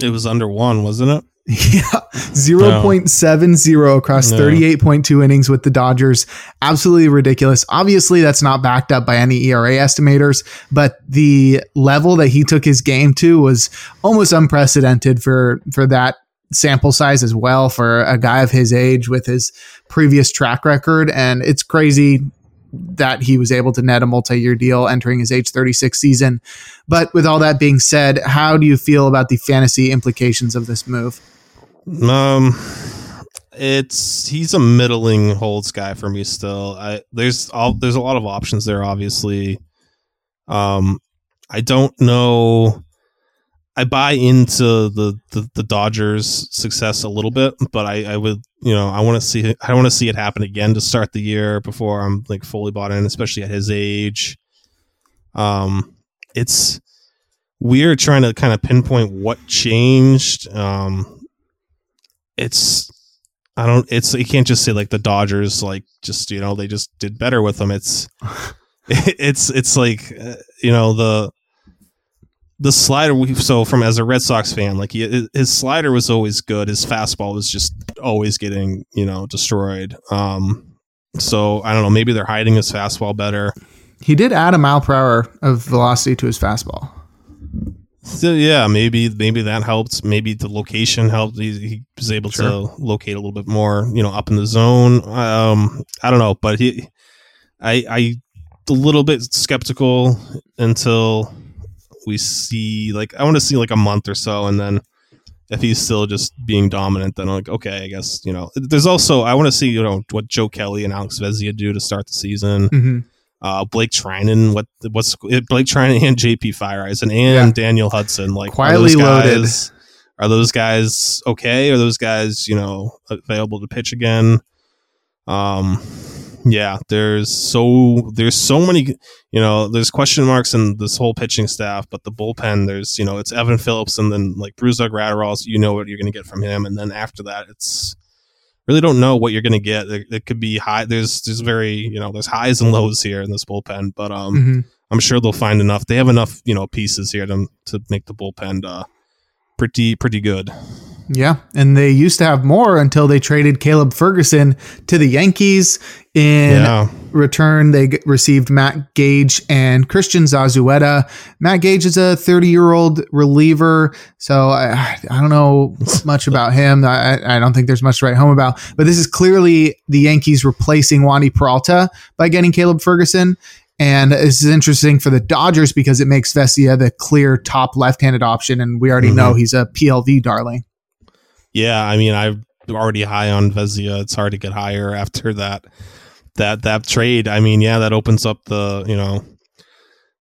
It was under one, wasn't it? Yeah, 0.70 no. across 38.2 innings with the Dodgers. Absolutely ridiculous. Obviously, that's not backed up by any ERA estimators, but the level that he took his game to was almost unprecedented for for that sample size as well for a guy of his age with his previous track record and it's crazy that he was able to net a multi-year deal entering his age 36 season. But with all that being said, how do you feel about the fantasy implications of this move? Um it's he's a middling holds guy for me still. I there's all there's a lot of options there obviously. Um I don't know I buy into the, the, the Dodgers success a little bit, but I, I would you know I want to see I want to see it happen again to start the year before I'm like fully bought in, especially at his age. Um, it's weird trying to kind of pinpoint what changed. Um, it's I don't. It's you can't just say like the Dodgers like just you know they just did better with them. It's it's it's like uh, you know the the slider we so from as a Red Sox fan, like he, his slider was always good. His fastball was just always getting you know destroyed. Um, so I don't know. Maybe they're hiding his fastball better. He did add a mile per hour of velocity to his fastball. So yeah, maybe maybe that helped. Maybe the location helped. He, he was able sure. to locate a little bit more, you know, up in the zone. Um, I don't know, but he, I, I, a little bit skeptical until we see like I want to see like a month or so, and then if he's still just being dominant, then I'm like, okay, I guess you know. There's also I want to see you know what Joe Kelly and Alex Vesia do to start the season. Mm-hmm. Uh, Blake Treinen, what what's Blake Treinen and JP Feyereisen and yeah. Daniel Hudson, like quietly guys, loaded. Are those guys okay? Are those guys you know available to pitch again? Um, yeah, there's so there's so many you know there's question marks in this whole pitching staff, but the bullpen there's you know it's Evan Phillips and then like Brusdar Graterol, you know what you're going to get from him, and then after that it's really don't know what you're going to get. It, could be high. There's there's very you know there's highs and lows here in this bullpen, but um mm-hmm. I'm sure they'll find enough. They have enough you know pieces here to to make the bullpen uh, pretty pretty good. Yeah, and they used to have more until they traded Caleb Ferguson to the Yankees. In yeah. return, they received Matt Gage and Christian Zazueta. Matt Gage is a 30 year old reliever, so I, I don't know much about him. I, I don't think there's much to write home about. But this is clearly the Yankees replacing Wandy Peralta by getting Caleb Ferguson. And this is interesting for the Dodgers because it makes Vesia the clear top left-handed option, and we already mm-hmm. know he's a PLV darling. Yeah, I mean, I'm already high on Vesia. It's hard to get higher after that that that trade. I mean, yeah, that opens up the you know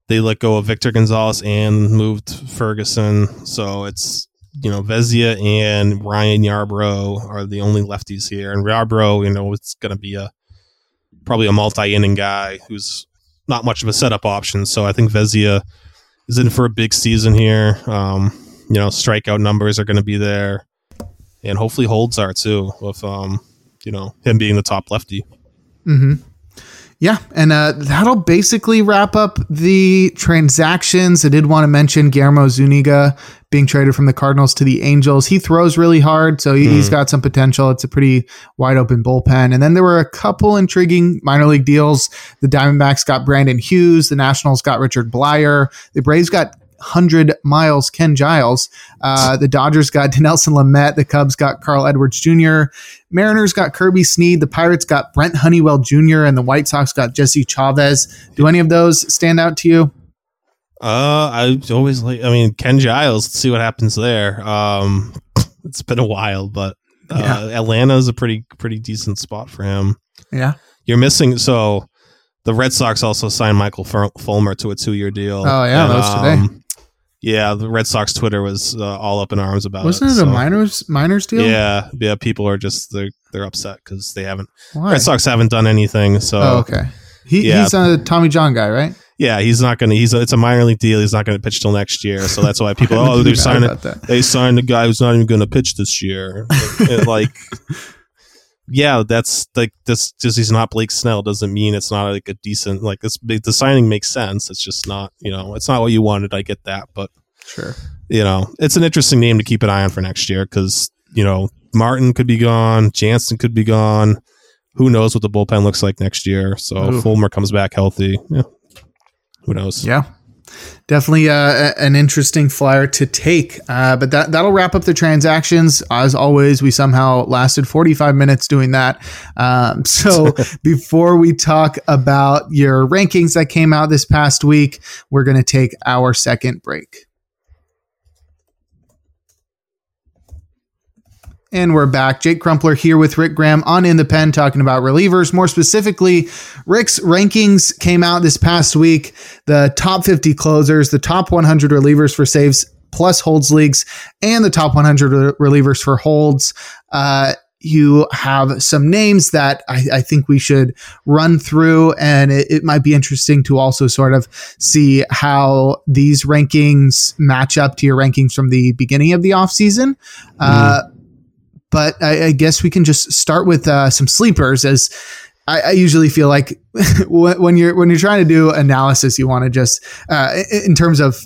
they let go of Victor Gonzalez and moved Ferguson, so it's you know Vesia and Ryan Yarbrough are the only lefties here, and Yarbrough, you know, it's going to be a probably a multi-inning guy who's not much of a setup option. So I think Vesia is in for a big season here. Um, you know, strikeout numbers are going to be there and hopefully holds are too with um you know him being the top lefty. Mm-hmm. Yeah, and uh, that'll basically wrap up the transactions. I did want to mention Guillermo Zuniga being traded from the Cardinals to the Angels. He throws really hard, so he, mm. he's got some potential. It's a pretty wide open bullpen. And then there were a couple intriguing minor league deals. The Diamondbacks got Brandon Hughes. The Nationals got Richard Bleier. The Braves got 100 miles Ken Giles. Uh, the Dodgers got Nelson Lamet. The Cubs got Carl Edwards Jr. Mariners got Kirby Snead. The Pirates got Brent Honeywell Jr. And the White Sox got Jesse Chavez. Do any of those stand out to you? Uh, I always like, I mean, Ken Giles, let's see what happens there. Um, it's been a while, but uh, yeah. Atlanta is a pretty, pretty decent spot for him. Yeah. You're missing, so the Red Sox also signed Michael Fulmer to a two year deal. Oh, yeah, and, that was today. Um, Yeah, the Red Sox Twitter was uh, all up in arms about it. Wasn't it. it a so- minors minors deal? Yeah, yeah. People are just they're they're upset because they haven't. Why? Red Sox haven't done anything. So oh, okay. He, Yeah. He's a Tommy John guy, right? yeah, he's not gonna. He's a, it's a minor league deal. He's not gonna pitch till next year. So that's why people. Oh, they're be mad signing. about that. They signed a guy who's not even gonna pitch this year. Like, yeah, that's like this. Just he's not Blake Snell doesn't mean it's not like a decent. Like this, the signing makes sense. It's just not. You know, it's not what you wanted. I get that, but Sure. you know, it's an interesting name to keep an eye on for next year because you know Martin could be gone, Jansen could be gone. Who knows what the bullpen looks like next year? So Ooh. Fulmer comes back healthy, yeah, who knows? Yeah. Definitely uh, an interesting flyer to take. Uh, but that, that'll wrap up the transactions. As always, we somehow lasted 45 minutes doing that. Um, so before we talk about your rankings that came out this past week, we're going to take our second break. And we're back. Jake Crumpler here with Rick Graham on In the Pen talking about relievers. More specifically, Rick's rankings came out this past week. The top 50 closers, the top 100 relievers for saves plus holds leagues, and the top 100 re- relievers for holds. Uh, you have some names that I, I think we should run through, and it, it might be interesting to also sort of see how these rankings match up to your rankings from the beginning of the offseason. Uh, but I, I guess we can just start with uh, some sleepers as I, I usually feel like when you're when you're trying to do analysis, you want to just uh, in terms of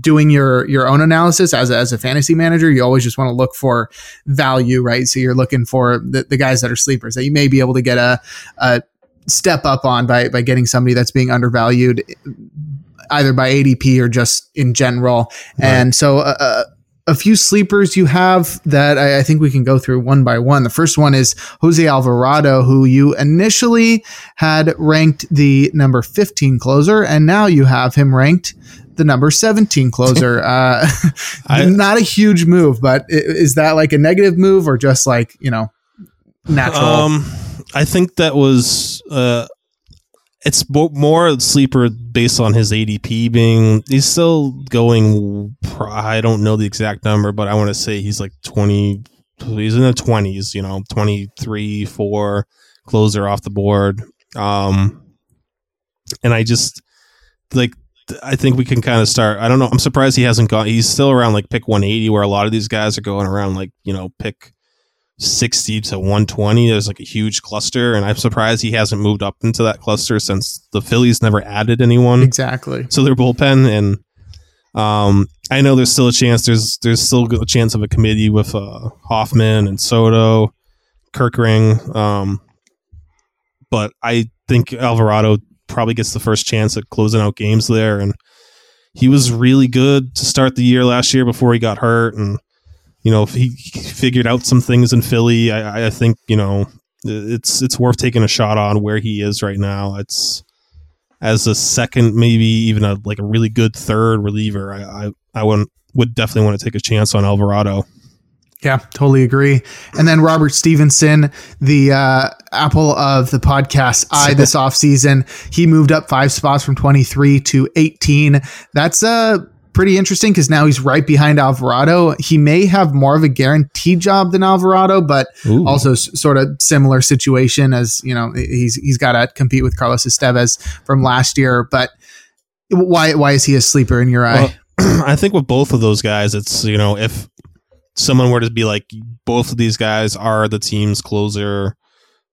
doing your your own analysis as a, as a fantasy manager, you always just want to look for value, right? So you're looking for the, the guys that are sleepers that you may be able to get a, a step up on by by getting somebody that's being undervalued either by ADP or just in general. And so uh, uh, a few sleepers you have that I, I think we can go through one by one. The first one is Jose Alvarado, who you initially had ranked the number 15 closer, and now you have him ranked the number 17 closer. uh, I- not a huge move, but is that like a negative move or just like, you know, natural? Um, I think that was uh, it's mo- more sleeper based on his ADP being. He's still going. I don't know the exact number, but I want to say he's like twenty. He's in the twenties. You know, twenty three, four closer off the board. Um, and I just like. I think we can kind of start. I don't know. I'm surprised he hasn't gone. He's still around like pick 180, where a lot of these guys are going around like you know pick 60 to 120 there's like a huge cluster and i'm surprised he hasn't moved up into that cluster since the phillies never added anyone exactly. to their bullpen and um i know there's still a chance there's there's still a chance of a committee with uh hoffman and soto kerkering um but i think alvarado probably gets the first chance at closing out games there and he was really good to start the year last year before he got hurt and you know, if he figured out some things in Philly, I, I think you know it's it's worth taking a shot on where he is right now. It's as a second, maybe even a like a really good third reliever. I I, I would would definitely want to take a chance on Alvarado. Yeah, totally agree. And then Robert Stephenson, the uh, apple of the podcast eye this offseason, he moved up five spots from 23 to 18. That's uh, pretty interesting because now he's right behind Alvarado. He may have more of a guaranteed job than Alvarado, but Ooh. also s- sort of similar situation as, you know, he's he's got to compete with Carlos Estevez from last year. But why why is he a sleeper in your eye? Well, I think with both of those guys, it's you know if someone were to be like both of these guys are the team's closer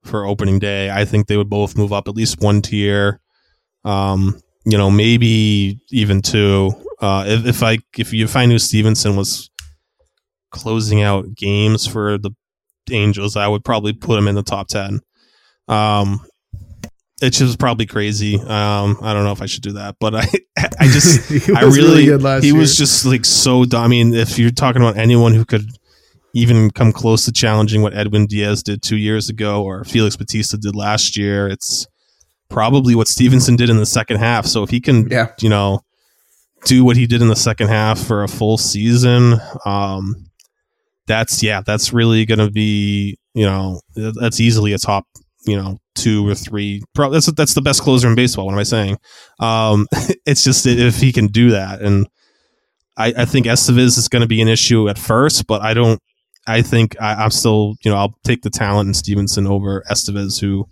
for opening day, I think they would both move up at least one tier. Um, you know, maybe even two. Uh, if, if I if you if I knew Stephenson was closing out games for the Angels, I would probably put him in the top ten. Um, it's just probably crazy. Um, I don't know if I should do that, but I I just I really, last he year. was just like so. dumb. I mean, if you're talking about anyone who could even come close to challenging what Edwin Diaz did two years ago or Felix Bautista did last year, it's probably what Stephenson did in the second half. So if he can, Yeah. you know, do what he did in the second half for a full season, um, that's yeah, that's really going to be you know that's easily a top you know two or three. Pro- that's that's the best closer in baseball. What am I saying? Um, it's just if he can do that, and I, I think Estevez is going to be an issue at first, but I don't. I think I, am still, you know, I'll take the talent in Stephenson over Estevez, who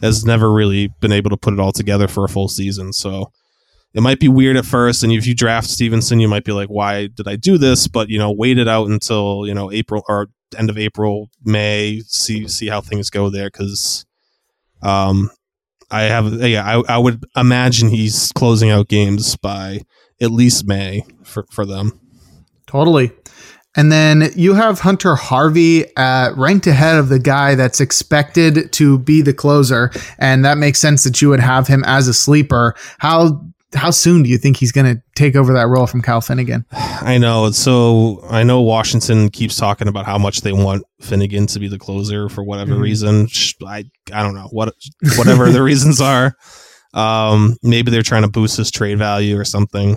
has never really been able to put it all together for a full season. So it might be weird at first, and if you draft stephenson you might be like, "Why did I do this?" But you know, wait it out until you know April or end of April, May, see see how things go there, because um, I have yeah, I, I would imagine he's closing out games by at least May for, for them. Totally. And then you have Hunter Harvey uh, ranked ahead of the guy that's expected to be the closer, and that makes sense that you would have him as a sleeper. How how soon do you think he's going to take over that role from Kyle Finnegan? I know. So I know Washington keeps talking about how much they want Finnegan to be the closer for whatever mm-hmm. reason. I I don't know what whatever the reasons are. Um, maybe they're trying to boost his trade value or something.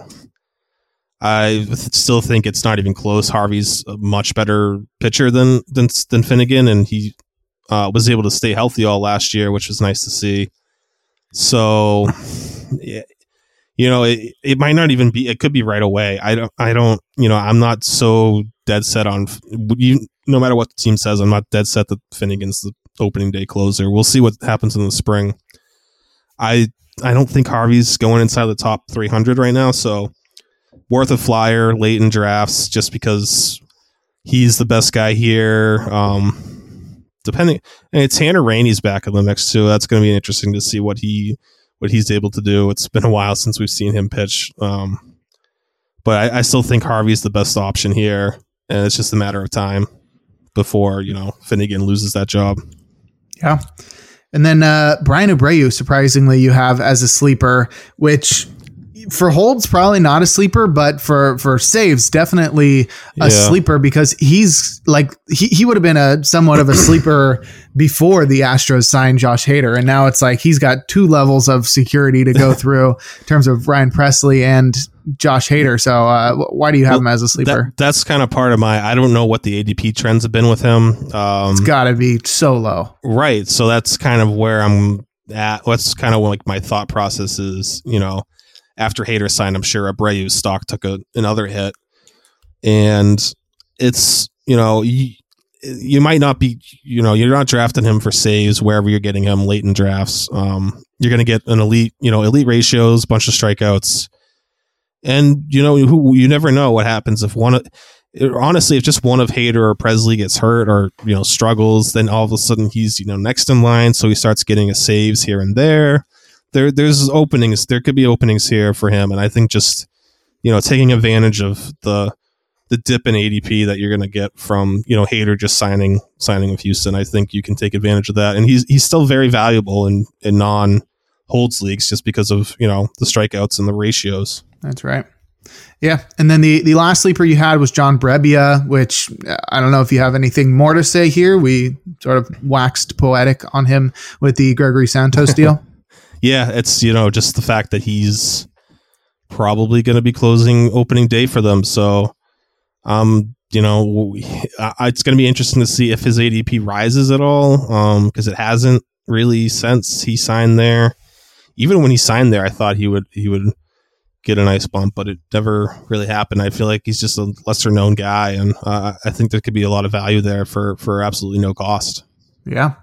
I still think it's not even close. Harvey's a much better pitcher than than than Finnegan, and he uh, was able to stay healthy all last year, which was nice to see. So, you know, it, it might not even be. It could be right away. I don't. I don't. You know, I'm not so dead set on. You, no matter what the team says, I'm not dead set that Finnegan's the opening day closer. We'll see what happens in the spring. I I don't think Harvey's going inside the top 300 right now, so worth a flyer late in drafts just because he's the best guy here. Um, depending, and Tanner Rainey's back in the mix too. That's going to be interesting to see what he what he's able to do. It's been a while since we've seen him pitch, um, but I, I still think Harvey's the best option here, and it's just a matter of time before you know Finnegan loses that job. Yeah. And then uh, Bryan Abreu, surprisingly, you have as a sleeper, which for holds probably not a sleeper, but for for saves definitely a yeah. sleeper because he's like he, he would have been a somewhat of a sleeper before the Astros signed Josh Hader, and now it's like he's got two levels of security to go through in terms of Ryan Pressly and Josh Hader. So uh, why do you have well, him as a sleeper? That, that's kind of part of my. I don't know what the ADP trends have been with him. Um, it's got to be so low, right? So that's kind of where I'm at. What's kind of like my thought process is, you know after Hader signed, I'm sure Abreu's stock took a, another hit. And it's, you know, you, you might not be, you know, you're not drafting him for saves wherever you're getting him late in drafts. Um, you're going to get an elite, you know, elite ratios, bunch of strikeouts. And, you know, who, you never know what happens if one honestly, if just one of Hader or Pressly gets hurt or, you know, struggles, then all of a sudden he's, you know, next in line. So he starts getting a saves here and there there there's openings. There could be openings here for him, and I think just you know taking advantage of the the dip in ADP that you're going to get from you know Hader just signing signing with Houston. I think you can take advantage of that, and he's he's still very valuable in in non holds leagues just because of you know the strikeouts and the ratios. That's right. Yeah, and then the the last sleeper you had was John Brebbia, which I don't know if you have anything more to say here. We sort of waxed poetic on him with the Gregory Santos deal. Yeah, it's you know just the fact that he's probably going to be closing opening day for them. So, um, you know, it's going to be interesting to see if his ADP rises at all. Um, because it hasn't really since he signed there. Even when he signed there, I thought he would he would get a nice bump, but it never really happened. I feel like he's just a lesser known guy, and uh, I think there could be a lot of value there for for absolutely no cost. Yeah,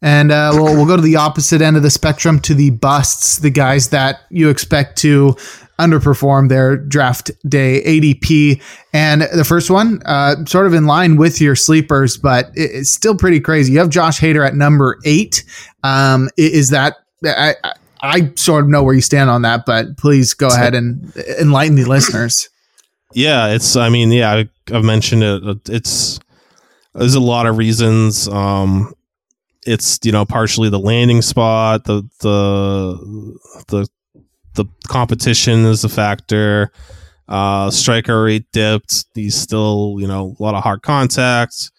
and uh, we'll, we'll go to the opposite end of the spectrum to the busts, the guys that you expect to underperform their draft day ADP. And the first one, uh, sort of in line with your sleepers, but it's still pretty crazy. You have Josh Hader at number eight. Um, is that, I, I sort of know where you stand on that, but please go ahead and enlighten the listeners. Yeah, it's, I mean, yeah, I've mentioned it. It's, there's a lot of reasons. Um, it's you know partially the landing spot, the the the the competition is a factor. Uh, striker rate dipped. He's still you know a lot of hard contacts.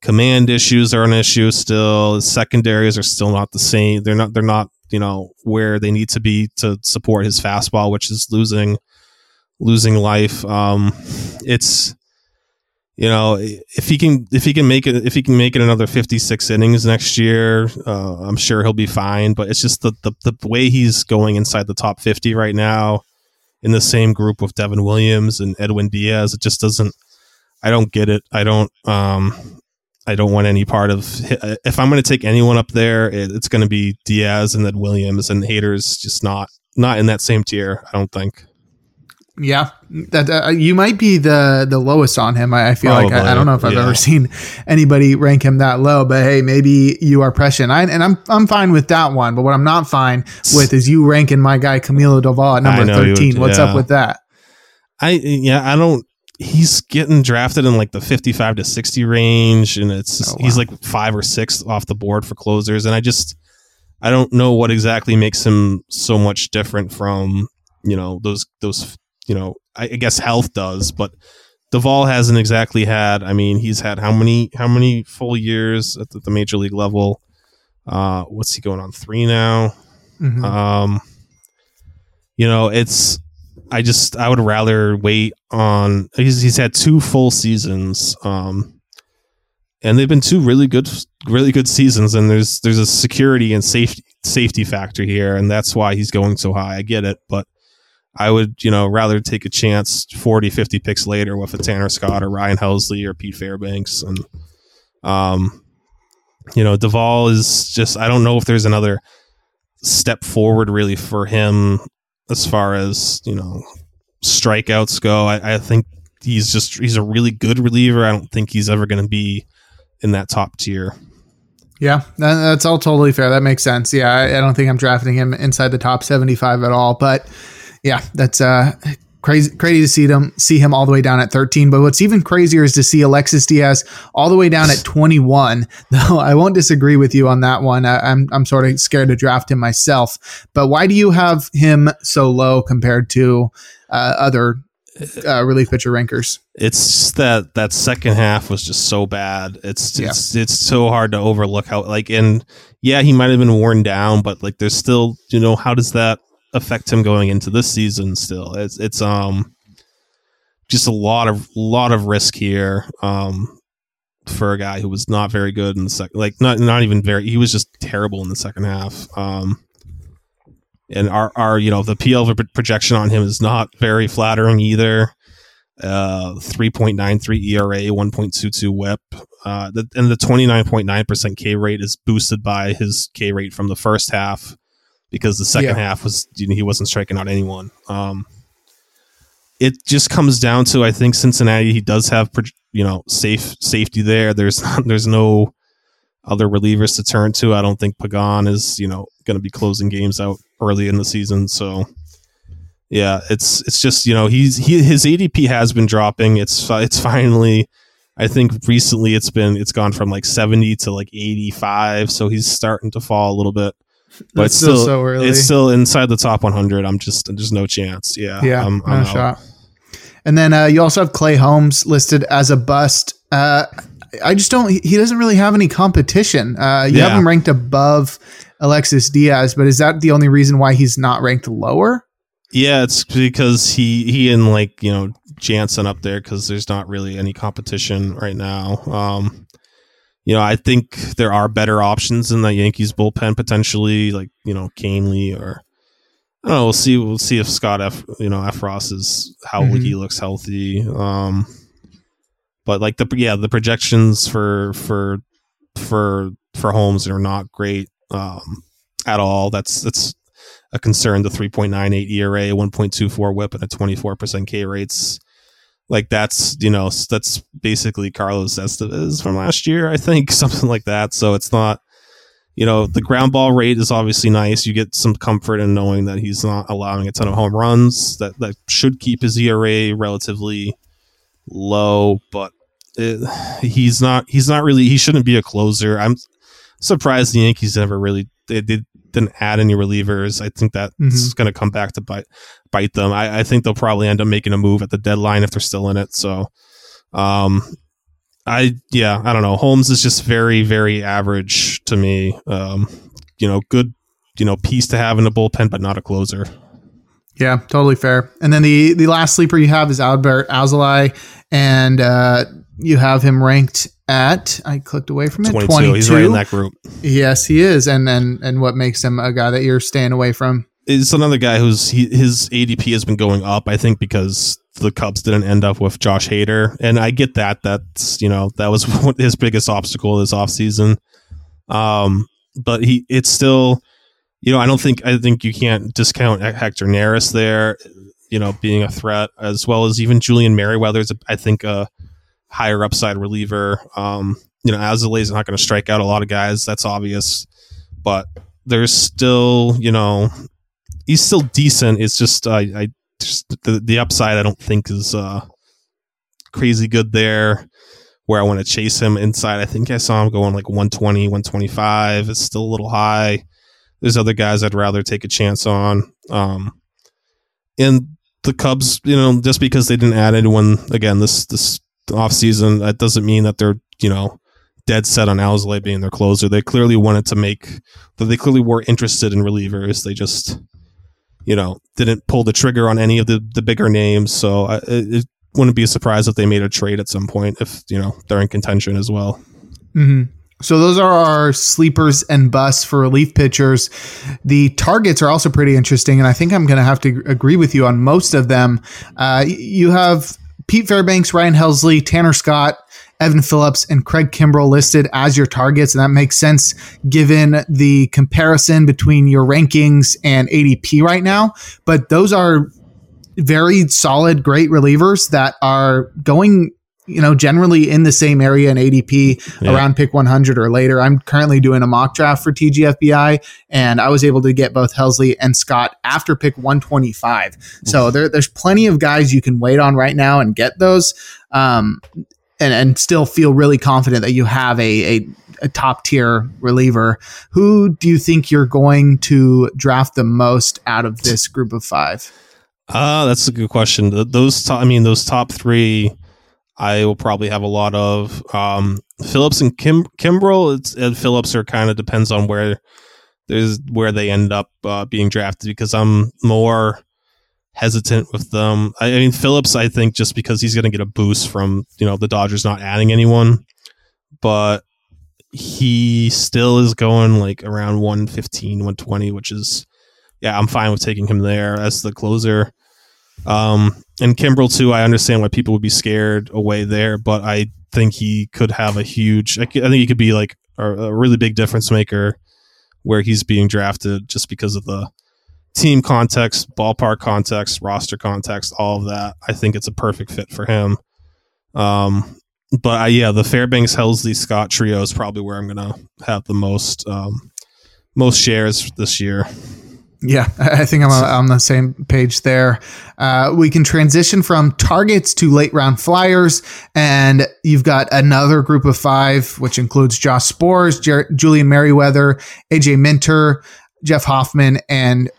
Command issues are an issue still. Secondaries are still not the same. They're not. They're not you know where they need to be to support his fastball, which is losing losing life. Um, it's you know, if he can if he can make it if he can make it another 56 innings next year, uh, I'm sure he'll be fine. But it's just the, the the way he's going inside the top 50 right now. in the same group with Devin Williams and Edwin Diaz. It just doesn't. I don't get it. I don't. Um, I don't want any part of. If I'm going to take anyone up there, it, it's going to be Diaz and then Williams and Hader's just not not in that same tier. I don't think. Yeah, that uh, you might be the the lowest on him. I, I feel Probably, like I, I, don't know if I've yeah. ever seen anybody rank him that low. But hey, maybe you are prescient. I, and I'm I'm fine with that one. But what I'm not fine with is you ranking my guy Camilo Doval at number thirteen. Would, What's yeah. up with that? I yeah I don't. He's getting drafted in like the 55 to 60 range, and it's oh, wow. he's like five or six off the board for closers, and I just I don't know what exactly makes him so much different from you know those those you know, I, I guess health does, but Doval hasn't exactly had. I mean, he's had how many how many full years at the, the major league level? Uh, what's he going on three now? Mm-hmm. Um, you know, it's. I just I would rather wait on. He's he's had two full seasons. Um, and they've been two really good really good seasons and there's there's a security and safety safety factor here and that's why he's going so high i get it but I would, you know, rather take a chance 40, 50 picks later with a Tanner Scott or Ryan Helsley or Pete Fairbanks. And, um, you know, Doval is just, I don't know if there's another step forward really for him as far as, you know, strikeouts go. I, I think he's just, he's a really good reliever. I don't think he's ever going to be in that top tier. Yeah, that's all totally fair. That makes sense. Yeah, I, I don't think I'm drafting him inside the top 75 at all, but yeah, that's uh, crazy crazy to see them see him all the way down at 13 but what's even crazier is to see alexis diaz all the way down at 21 though i won't disagree with you on that one. I, am I'm sort of scared to draft him myself. But why do you have him so low compared to uh, other uh, relief pitcher rankers? It's just that that second half was just so bad. It's it's yeah. it's so hard to overlook how like and yeah he might have been worn down but like there's still you know how does that affect him going into this season. Still, it's it's um just a lot of lot of risk here um for a guy who was not very good in the second, like not not even very. He was just terrible in the second half. Um, and our our you know the PL projection on him is not very flattering either. Uh, 3.93 ERA, 1.22 WHIP, uh, the, and the 29.9% K rate is boosted by his K rate from the first half because the second yeah. half was you know, he wasn't striking out anyone. Um, it just comes down to I think Cincinnati he does have you know safe safety there. There's there's no other relievers to turn to. I don't think Pagan is you know going to be closing games out early in the season. So yeah, it's it's just you know he's he his ADP has been dropping. It's it's finally. I think recently it's been it's gone from like 70 to like 85 so he's starting to fall a little bit but it's still, so early. It's still inside the top 100. I'm just there's no chance. Yeah, yeah, I'm, I'm no out. shot. And then uh, you also have Clay Holmes listed as a bust. Uh, I just don't. He doesn't really have any competition. Uh, you yeah. have him ranked above Alexis Diaz, but is that the only reason why he's not ranked lower? Yeah, it's because he he and like you know Jansen up there because there's not really any competition right now. Um, you know, I think there are better options in the Yankees bullpen potentially, like you know, Kahnle or I don't know. We'll see. We'll see if Scott F. You know, Effross is how mm-hmm. he looks healthy. Um, but like the yeah, the projections for for for for Holmes are not great um, at all. That's that's a concern. The three point nine eight ERA, one point two four WHIP, and a twenty four percent K rates like that's you know that's basically Carlos Estevez from last year, I think something like that. So it's not you know the ground ball rate is obviously nice. You get some comfort in knowing that he's not allowing a ton of home runs. That that should keep his ERA relatively low, but it, he's not he's not really he shouldn't be a closer. I'm surprised the Yankees never really they did didn't add any relievers. I think that's mm-hmm. going to come back to bite bite them. I, I, think they'll probably end up making a move at the deadline if they're still in it. So, um, I yeah, I don't know. Holmes is just very very average to me. Um, you know, good you know piece to have in the bullpen, but not a closer. Yeah, totally fair. And then the the last sleeper you have is Adbert Alzolay, and uh, you have him ranked at I clicked away from it 22. 22. He's right in that group. Yes, he is. And then and what makes him a guy that you're staying away from? it's another guy who's he, his ADP has been going up. I think because the Cubs didn't end up with Josh Hader, and I get that. That's you know that was his biggest obstacle this offseason. Um, but he it's still you know I don't think I think you can't discount Hector Neris there. You know, being a threat as well as even Julian Merryweather's I think a higher upside reliever. Um, you know, is not going to strike out a lot of guys. That's obvious, but there's still you know he's still decent. It's just uh, I just the, the upside I don't think is uh, crazy good there. Where I want to chase him inside, I think I saw him going like 120, 125. It's still a little high. There's other guys I'd rather take a chance on. Um, and the Cubs, you know, just because they didn't add anyone again this this off season, that doesn't mean that they're you know dead set on Alzolay being their closer. They clearly wanted to make that they clearly were interested in relievers. They just you know, didn't pull the trigger on any of the, the bigger names. So I, it, wouldn't be a surprise if they made a trade at some point if, you know, they're in contention as well. Mm-hmm. So those are our sleepers and busts for relief pitchers. The targets are also pretty interesting, and I think I'm going to have to agree with you on most of them. Uh, you have Pete Fairbanks, Ryan Helsley, Tanner Scott, Evan Phillips and Craig Kimbrel listed as your targets. And that makes sense given the comparison between your rankings and ADP right now. But those are very solid, great relievers that are going you know, generally in the same area in ADP yeah. around pick 100 or later. I'm currently doing a mock draft for TGFBI, and I was able to get both Helsley and Scott after pick 125. So there, there's plenty of guys you can wait on right now and get those. Um, and, and still feel really confident that you have a, a, a top tier reliever. Who do you think you're going to draft the most out of this group of five? Uh, that's a good question. Those, top, I mean, those top three, I will probably have a lot of. Um, Phillips and Kim Kimbrel it's, Phillips are kind of depends on where there's where they end up uh, being drafted because I'm more hesitant with them. I mean, Phillips, I think just because he's going to get a boost from, you know, the Dodgers not adding anyone, but he still is going like around 115, 120, which is, yeah, I'm fine with taking him there as the closer. Um, and Kimbrel too, I understand why people would be scared away there, but I think he could have a huge, I think he could be like a, a really big difference maker where he's being drafted just because of the, team context, ballpark context, roster context, all of that. I think it's a perfect fit for him. Um, but I, yeah, the Fairbanks Helsley Scott trio is probably where I'm to have the most um, most shares this year. Yeah, I think I'm on the same page there. Uh, we can transition from targets to late round flyers, and you've got another group of five, which includes Josh Sborz, Jer- Julian Merryweather, AJ Minter, Jeff Hoffman, and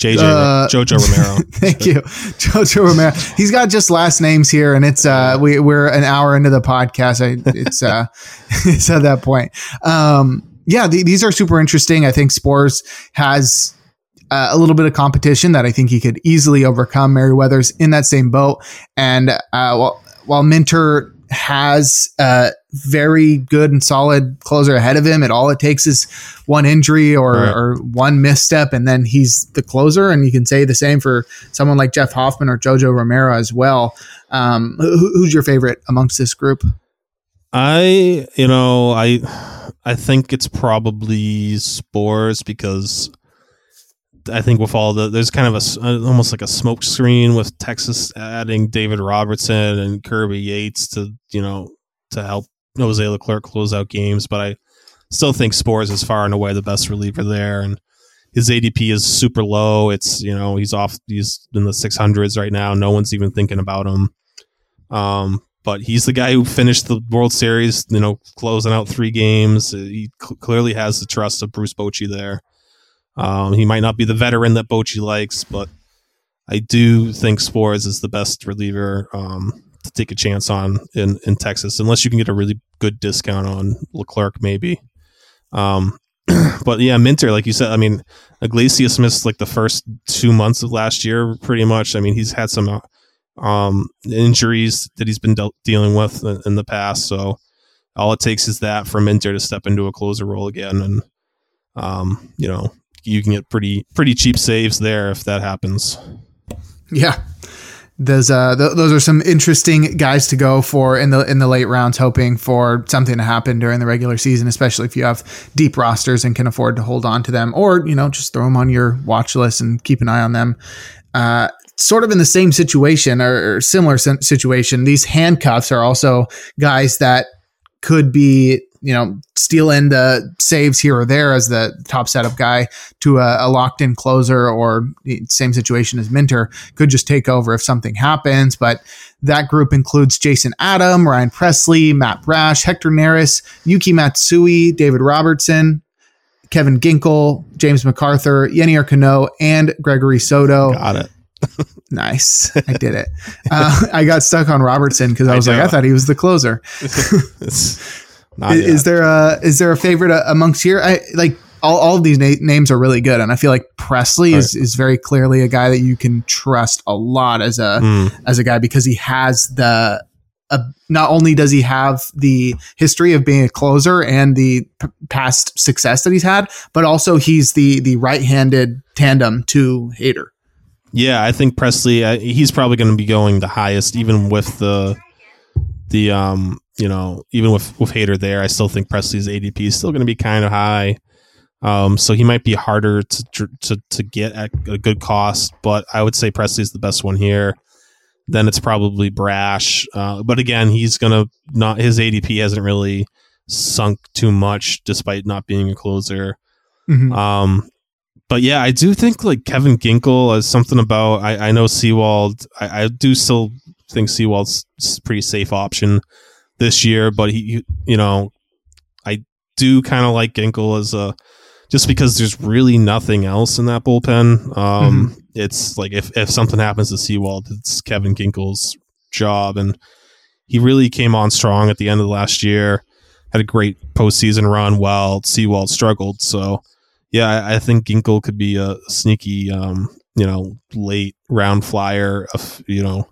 JJ uh, Jojo Romero. thank you, Jojo Romero. He's got just last names here, and it's uh we we're an hour into the podcast. I, it's uh it's at that point. Um, yeah, th- these are super interesting. I think Sborz has uh, a little bit of competition that I think he could easily overcome. Merryweather's in that same boat, and uh, while while Minter has a very good and solid closer ahead of him. It all it takes is one injury or, right. or one misstep, and then he's the closer. And you can say the same for someone like Jeff Hoffman or Jojo Romero as well. Um, who, who's your favorite amongst this group? I, you know, I, I think it's probably Sborz because I think with all the there's kind of a almost like a smoke screen with Texas adding David Robertson and Kirby Yates to you know to help Jose Leclerc close out games, but I still think Sborz is far and away the best reliever there, and his ADP is super low. It's you know he's off he's in the 600s right now. No one's even thinking about him. Um, but he's the guy who finished the World Series, you know, closing out three games. He cl- clearly has the trust of Bruce Bochy there. Um, he might not be the veteran that Bochy likes, but I do think Sborz is the best reliever um, to take a chance on in, in Texas, unless you can get a really good discount on Leclerc, maybe. Um, but yeah, Minter, like you said, I mean, Iglesias missed like the first two months of last year, pretty much. I mean, he's had some um, injuries that he's been de- dealing with in, the past, so all it takes is that for Minter to step into a closer role again, and um, you know, you can get pretty pretty cheap saves there if that happens. Yeah, those uh th- those are some interesting guys to go for in the in the late rounds hoping for something to happen during the regular season especially if you have deep rosters and can afford to hold on to them or you know just throw them on your watch list and keep an eye on them. Uh sort of in the same situation or, or similar situation these handcuffs are also guys that could be you know, steal in the saves here or there as the top setup guy to a, a locked in closer or same situation as Minter could just take over if something happens. But that group includes Jason Adam, Ryan Pressly, Matt Brash, Hector Neris, Yuki Matsui, David Robertson, Kevin Ginkel, James McArthur, Yennier Cano, and Gregory Soto. Got it. nice. I did it. Uh, I got stuck on Robertson because I was I like, I thought he was the closer. Is, is, there a is there a favorite uh, amongst here? I like all, all of these na- names are really good, and I feel like Pressly right. is, is very clearly a guy that you can trust a lot as a mm. as a guy because he has the uh, not only does he have the history of being a closer and the p- past success that he's had, but also he's the the right handed tandem to Hader. Yeah, I think Pressly Uh, he's probably going to be going the highest, even with the the um you know, even with with Hader there, I still think Pressly's ADP is still going to be kind of high. Um, so he might be harder to to to get at a good cost, but I would say Pressly's the best one here. Then it's probably Brash, uh, but again, he's gonna not his ADP hasn't really sunk too much despite not being a closer. Mm-hmm. Um, but yeah, I do think like Kevin Ginkel is something about I, I know Sewald. I, I do still think Sewald's a pretty safe option this year, but he, you know, I do kind of like Ginkel as a just because there's really nothing else in that bullpen. Um, mm-hmm. It's like if if something happens to Sewald, it's Kevin Ginkel's job, and he really came on strong at the end of the last year. Had a great postseason run while Sewald struggled. So, yeah, I, I think Ginkel could be a sneaky, um, you know, late round flyer. Of you know,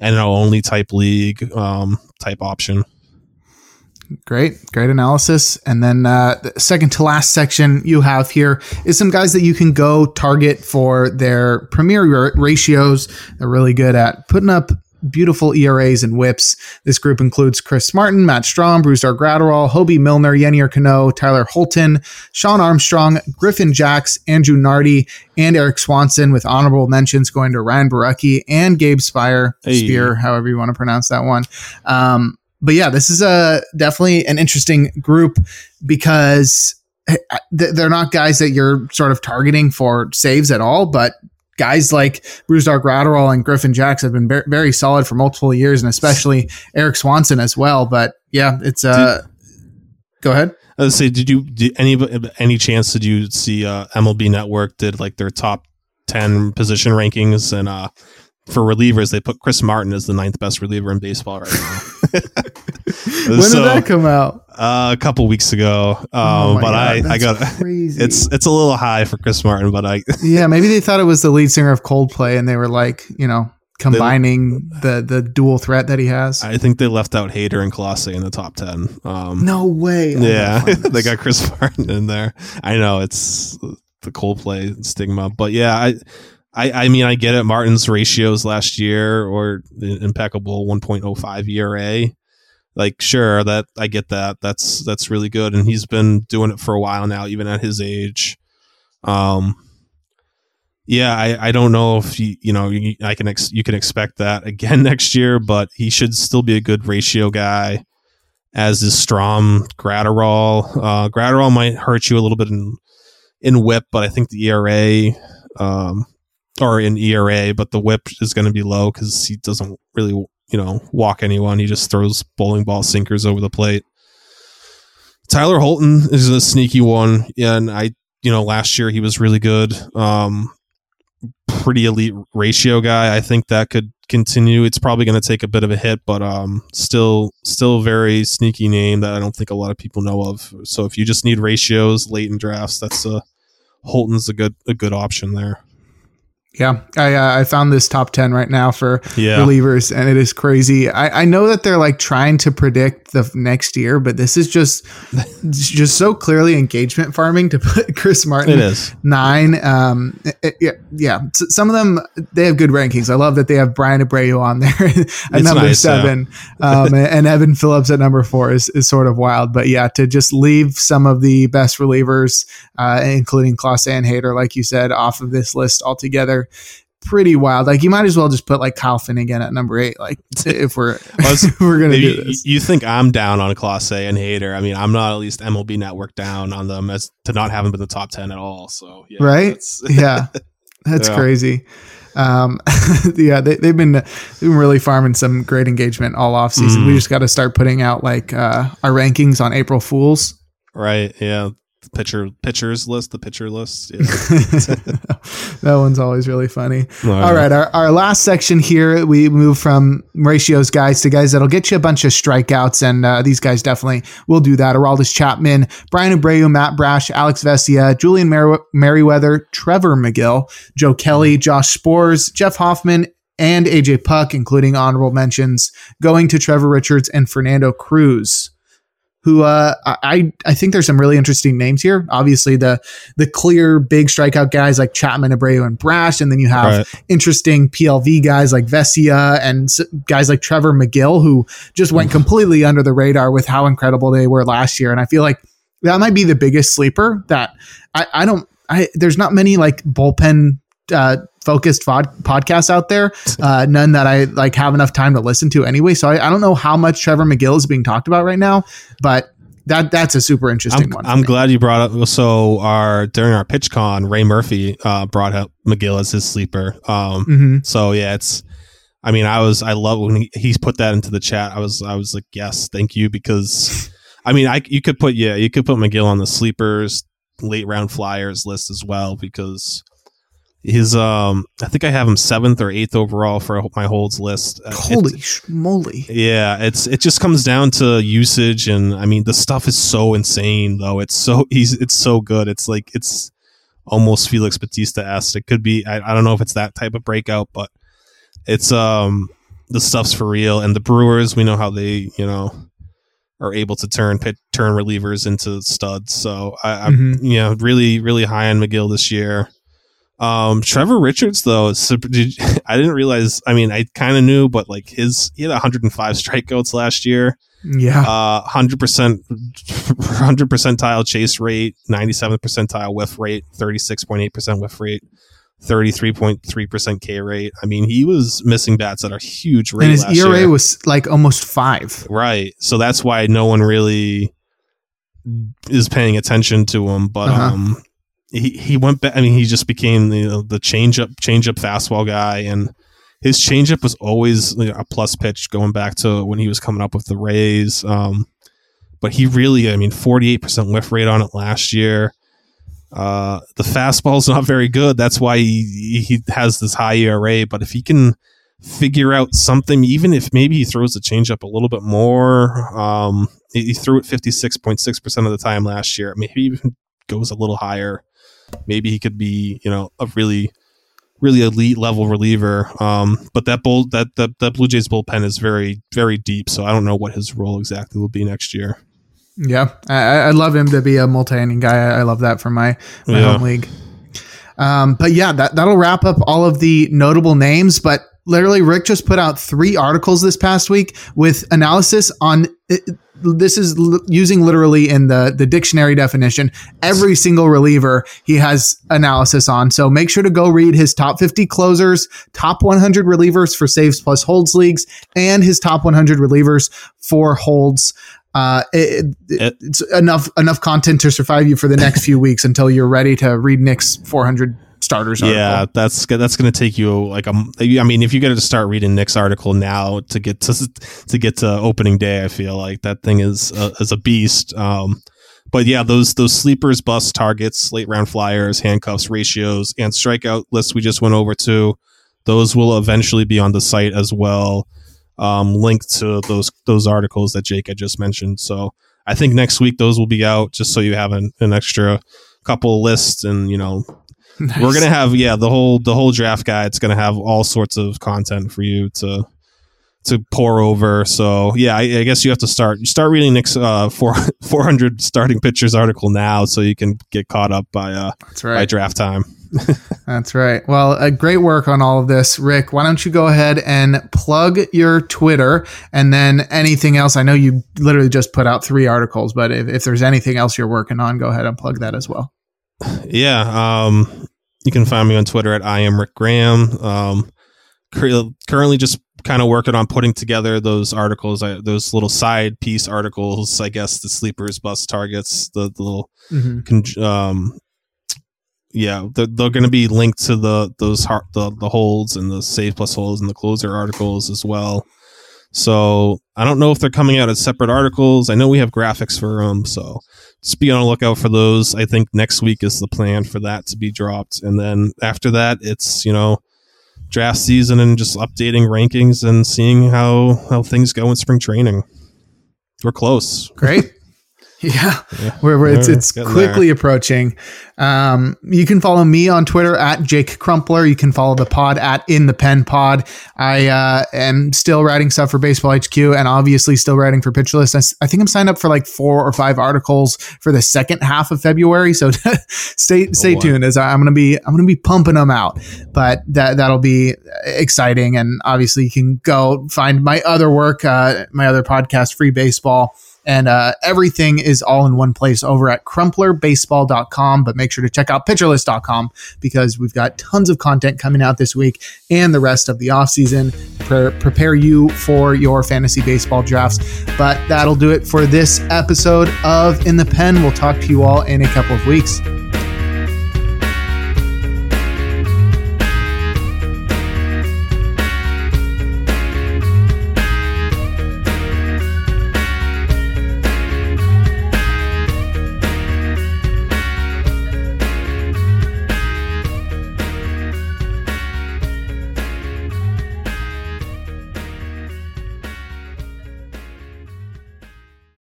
NL only type league um, type option. Great, great analysis. And then uh, the second to last section you have here is some guys that you can go target for their premier ratios. They're really good at putting up beautiful ERAs and WHIPs. This group includes Chris Martin, Matt Strahm, Brusdar Graterol, Hobie Milner, Yennier Cano, Tyler Holton, Shawn Armstrong, Griffin Jax, Andrew Nardi, and Eric Swanson, with honorable mentions going to Ryan Borucki and Gabe Speier, hey. Spear, however you want to pronounce that one. Um, but yeah, this is a definitely an interesting group because they're not guys that you're sort of targeting for saves at all, but guys like Brusdar Graterol and Griffin Jax have been very, very solid for multiple years, and especially Eric Swanson as well. But yeah, it's uh, did, go ahead. I was say, did you did any any chance did you see uh, MLB Network did like their top ten position rankings and uh for relievers, they put Chris Martin as the ninth best reliever in baseball right now. when so, did that come out? Uh, a couple weeks ago. Um, oh but God, I, I got crazy. it's it's a little high for Chris Martin, but I yeah maybe they thought it was the lead singer of Coldplay, and they were like you know combining they, the the dual threat that he has. I think they left out Hader and Clase in the top ten. Um, no way. Yeah, they got Chris Martin in there. I know it's the Coldplay stigma, but yeah, I I, I mean, I get it. Martin's ratios last year or impeccable 1.05 ERA. Like, sure, that I get that. That's that's really good, and he's been doing it for a while now, even at his age. Um, yeah, I, I don't know if you you know I can ex- you can expect that again next year, but he should still be a good ratio guy. As is Strahm Graterol. Uh, Graterol might hurt you a little bit in in WHIP, but I think the ERA um, or in ERA, but the WHIP is going to be low because he doesn't really, you know, walk anyone. He just throws bowling ball sinkers over the plate. Tyler Holton is a sneaky one, and I, you know, last year he was really good. Um, pretty elite ratio guy. I think that could continue. It's probably going to take a bit of a hit, but um, still, still very sneaky name that I don't think a lot of people know of. So if you just need ratios late in drafts, that's a Holton's a good a good option there. Yeah, I uh, I found this top ten right now for Yeah. relievers, and it is crazy. I, I know that they're like trying to predict the next year, but this is just just so clearly engagement farming to put Chris Martin It is. nine. Um, it- yeah, yeah. S- Some of them they have good rankings. I love that they have Bryan Abreu on there at number nice, yeah. seven, um, and, and Evan Phillips at number four is, is sort of wild. But yeah, to just leave some of the best relievers, uh, including Clase and Hader, like you said, off of this list altogether. Pretty wild. Like you might as well just put like Kyle Finnegan at number eight. Like if we're if we're gonna do this. you think I'm down on Clase and Hader. I mean, I'm not at least MLB Network down on them as to not have them in the top ten at all. So yeah, right? that's- yeah, that's Yeah. crazy. Um, yeah, they, they've been they've been really farming some great engagement all off season. Mm. We just got to start putting out like uh, our rankings on April Fools. right. Yeah, the pitcher pitchers list, the pitcher list. Yeah. that one's always really funny. Uh, All right, our, our last section here, we move from ratios guys to guys that'll get you a bunch of strikeouts, and uh, these guys definitely will do that. Aroldis Chapman, Bryan Abreu, Matt Brash, Alex Vesia, Julian Mer- Merryweather, Trevor Megill, Joe Kelly, Josh Sborz, Jeff Hoffman, and AJ Puk, including honorable mentions, going to Trevor Richards and Fernando Cruz who uh, I I think there's some really interesting names here. Obviously, the the clear big strikeout guys like Chapman, Abreu, and Brash, and then you have Right. interesting PLV guys like Vesia and guys like Trevor Megill who just went completely under the radar with how incredible they were last year. And I feel like that might be the biggest sleeper that I, I don't. I there's not many like bullpen. Uh, focused pod- podcasts out there uh, none that i like have enough time to listen to anyway so I, I don't know how much trevor megill is being talked about right now but that that's a super interesting I'm, one. I'm me. glad you brought up. So our during our pitch con, Ray Murphy uh, brought up Megill as his sleeper. Um, Mhm. So yeah, it's. I mean, I was I love when he, he's put that into the chat. I was I was like, yes, thank you, because I mean, I you could put yeah, you could put Megill on the sleepers late round flyers list as well because his um I think I have him seventh or eighth overall for my holds list. Uh, Holy moly! yeah, it's it just comes down to usage, and I mean the stuff is so insane though. It's so he's it's so good. It's like it's almost Felix Bautista esque. It could be. I, I don't know if it's that type of breakout, but it's um the stuff's for real. And the Brewers, we know how they you know are able to turn pit, turn relievers into studs. So I, I'm Mhm. you know really really high on Megill this year. Um, Trevor Richards though, did- I didn't realize. I mean, I kind of knew, but like his, he had 105 strikeouts last year. Yeah, Uh, 100 percent, 100 percentile chase rate, 97 percentile whiff rate, 36.8 percent whiff rate, 33.3 percent K rate. I mean, he was missing bats at a huge rate. and his ERA year. was like almost five. Right. So that's why no one really is paying attention to him. But Uh-huh. um, he he went back. I mean, he just became the the change up change up fastball guy, and his changeup was always you know, a plus pitch going back to when he was coming up with the Rays. Um, but he really, I mean, forty eight percent whiff rate on it last year. Uh, the fastball's not very good. That's why he he has this high ERA. But if he can figure out something, even if maybe he throws the changeup a little bit more. Um, he, he threw it fifty six point six percent of the time last year. Maybe even goes a little higher. Maybe he could be, you know, a really, really elite level reliever. Um, but that bull that, that that Blue Jays bullpen is very very deep. So I don't know what his role exactly will be next year. Yeah, I, I- love him to be a multi-inning guy. I, love that for my my Yeah. home league. Um, but yeah, that that'll wrap up all of the notable names. But literally, Rick just put out three articles this past week with analysis on. This is l- using literally in the the dictionary definition every single reliever he has analysis on. So make sure to go read his top 50 closers, top 100 relievers for saves plus holds leagues, and his top 100 relievers for holds. Uh, it- It- it's enough enough content to survive you for the next few weeks until you're ready to read Nick's 400 starters. Article. Yeah, that's that's going to take you like a. m- I mean, if you got to start reading Nick's article now to get to to get to opening day, I feel like that thing is a, is a beast. Um, but yeah, those those sleepers, bust targets, late round flyers, handcuffs, ratios, and strikeout lists we just went over to. Those will eventually be on the site as well, um, linked to those those articles that Jake had just mentioned. So I think next week those will be out, just so you have an, an extra couple lists and you know Nice. We're gonna have yeah the whole the whole draft guide's gonna have all sorts of content for you to to pour over. So yeah, I, I guess you have to start you start reading Nick's uh, four, 400 starting pitchers article now, so you can get caught up by uh That's right. by draft time. That's right. Well, uh, great work on all of this, Rick. Why don't you go ahead and plug your Twitter and then anything else? I know you literally just put out three articles, but if, if there's anything else you're working on, go ahead and plug that as well. Yeah. Um, you can find me on Twitter at I am Rick Graham. Um, currently just kind of working on putting together those articles, those little side piece articles, I guess the sleepers, bus targets, the, the little, mm-hmm. um, yeah, they're, they're going to be linked to the those heart, the the holds and the save plus holds and the closer articles as well. So I don't know if they're coming out as separate articles. I know we have graphics for them, so just be on the lookout for those. I think next week is the plan for that to be dropped, and then after that, it's you know draft season and just updating rankings and seeing how how things go in spring training. We're close. Great. Yeah, yeah. Where, where it's it's quickly there. approaching. Um, you can follow me on Twitter at Jake Crumpler. You can follow the pod at In the Pen Pod. I uh, am still writing stuff for Baseball HQ and obviously still writing for Pitcher List. I, I, think I'm signed up for like four or five articles for the second half of February. So stay oh, stay tuned as I'm gonna be I'm gonna be pumping them out. But that that'll be exciting. And obviously you can go find my other work, uh, my other podcast, Free Baseball and uh, everything is all in one place over at crumplerbaseball.com. But make sure to check out pitcherlist.com because we've got tons of content coming out this week and the rest of the offseason. Pre- prepare you for your fantasy baseball drafts. But that'll do it for this episode of In the Pen. We'll talk to you all in a couple of weeks.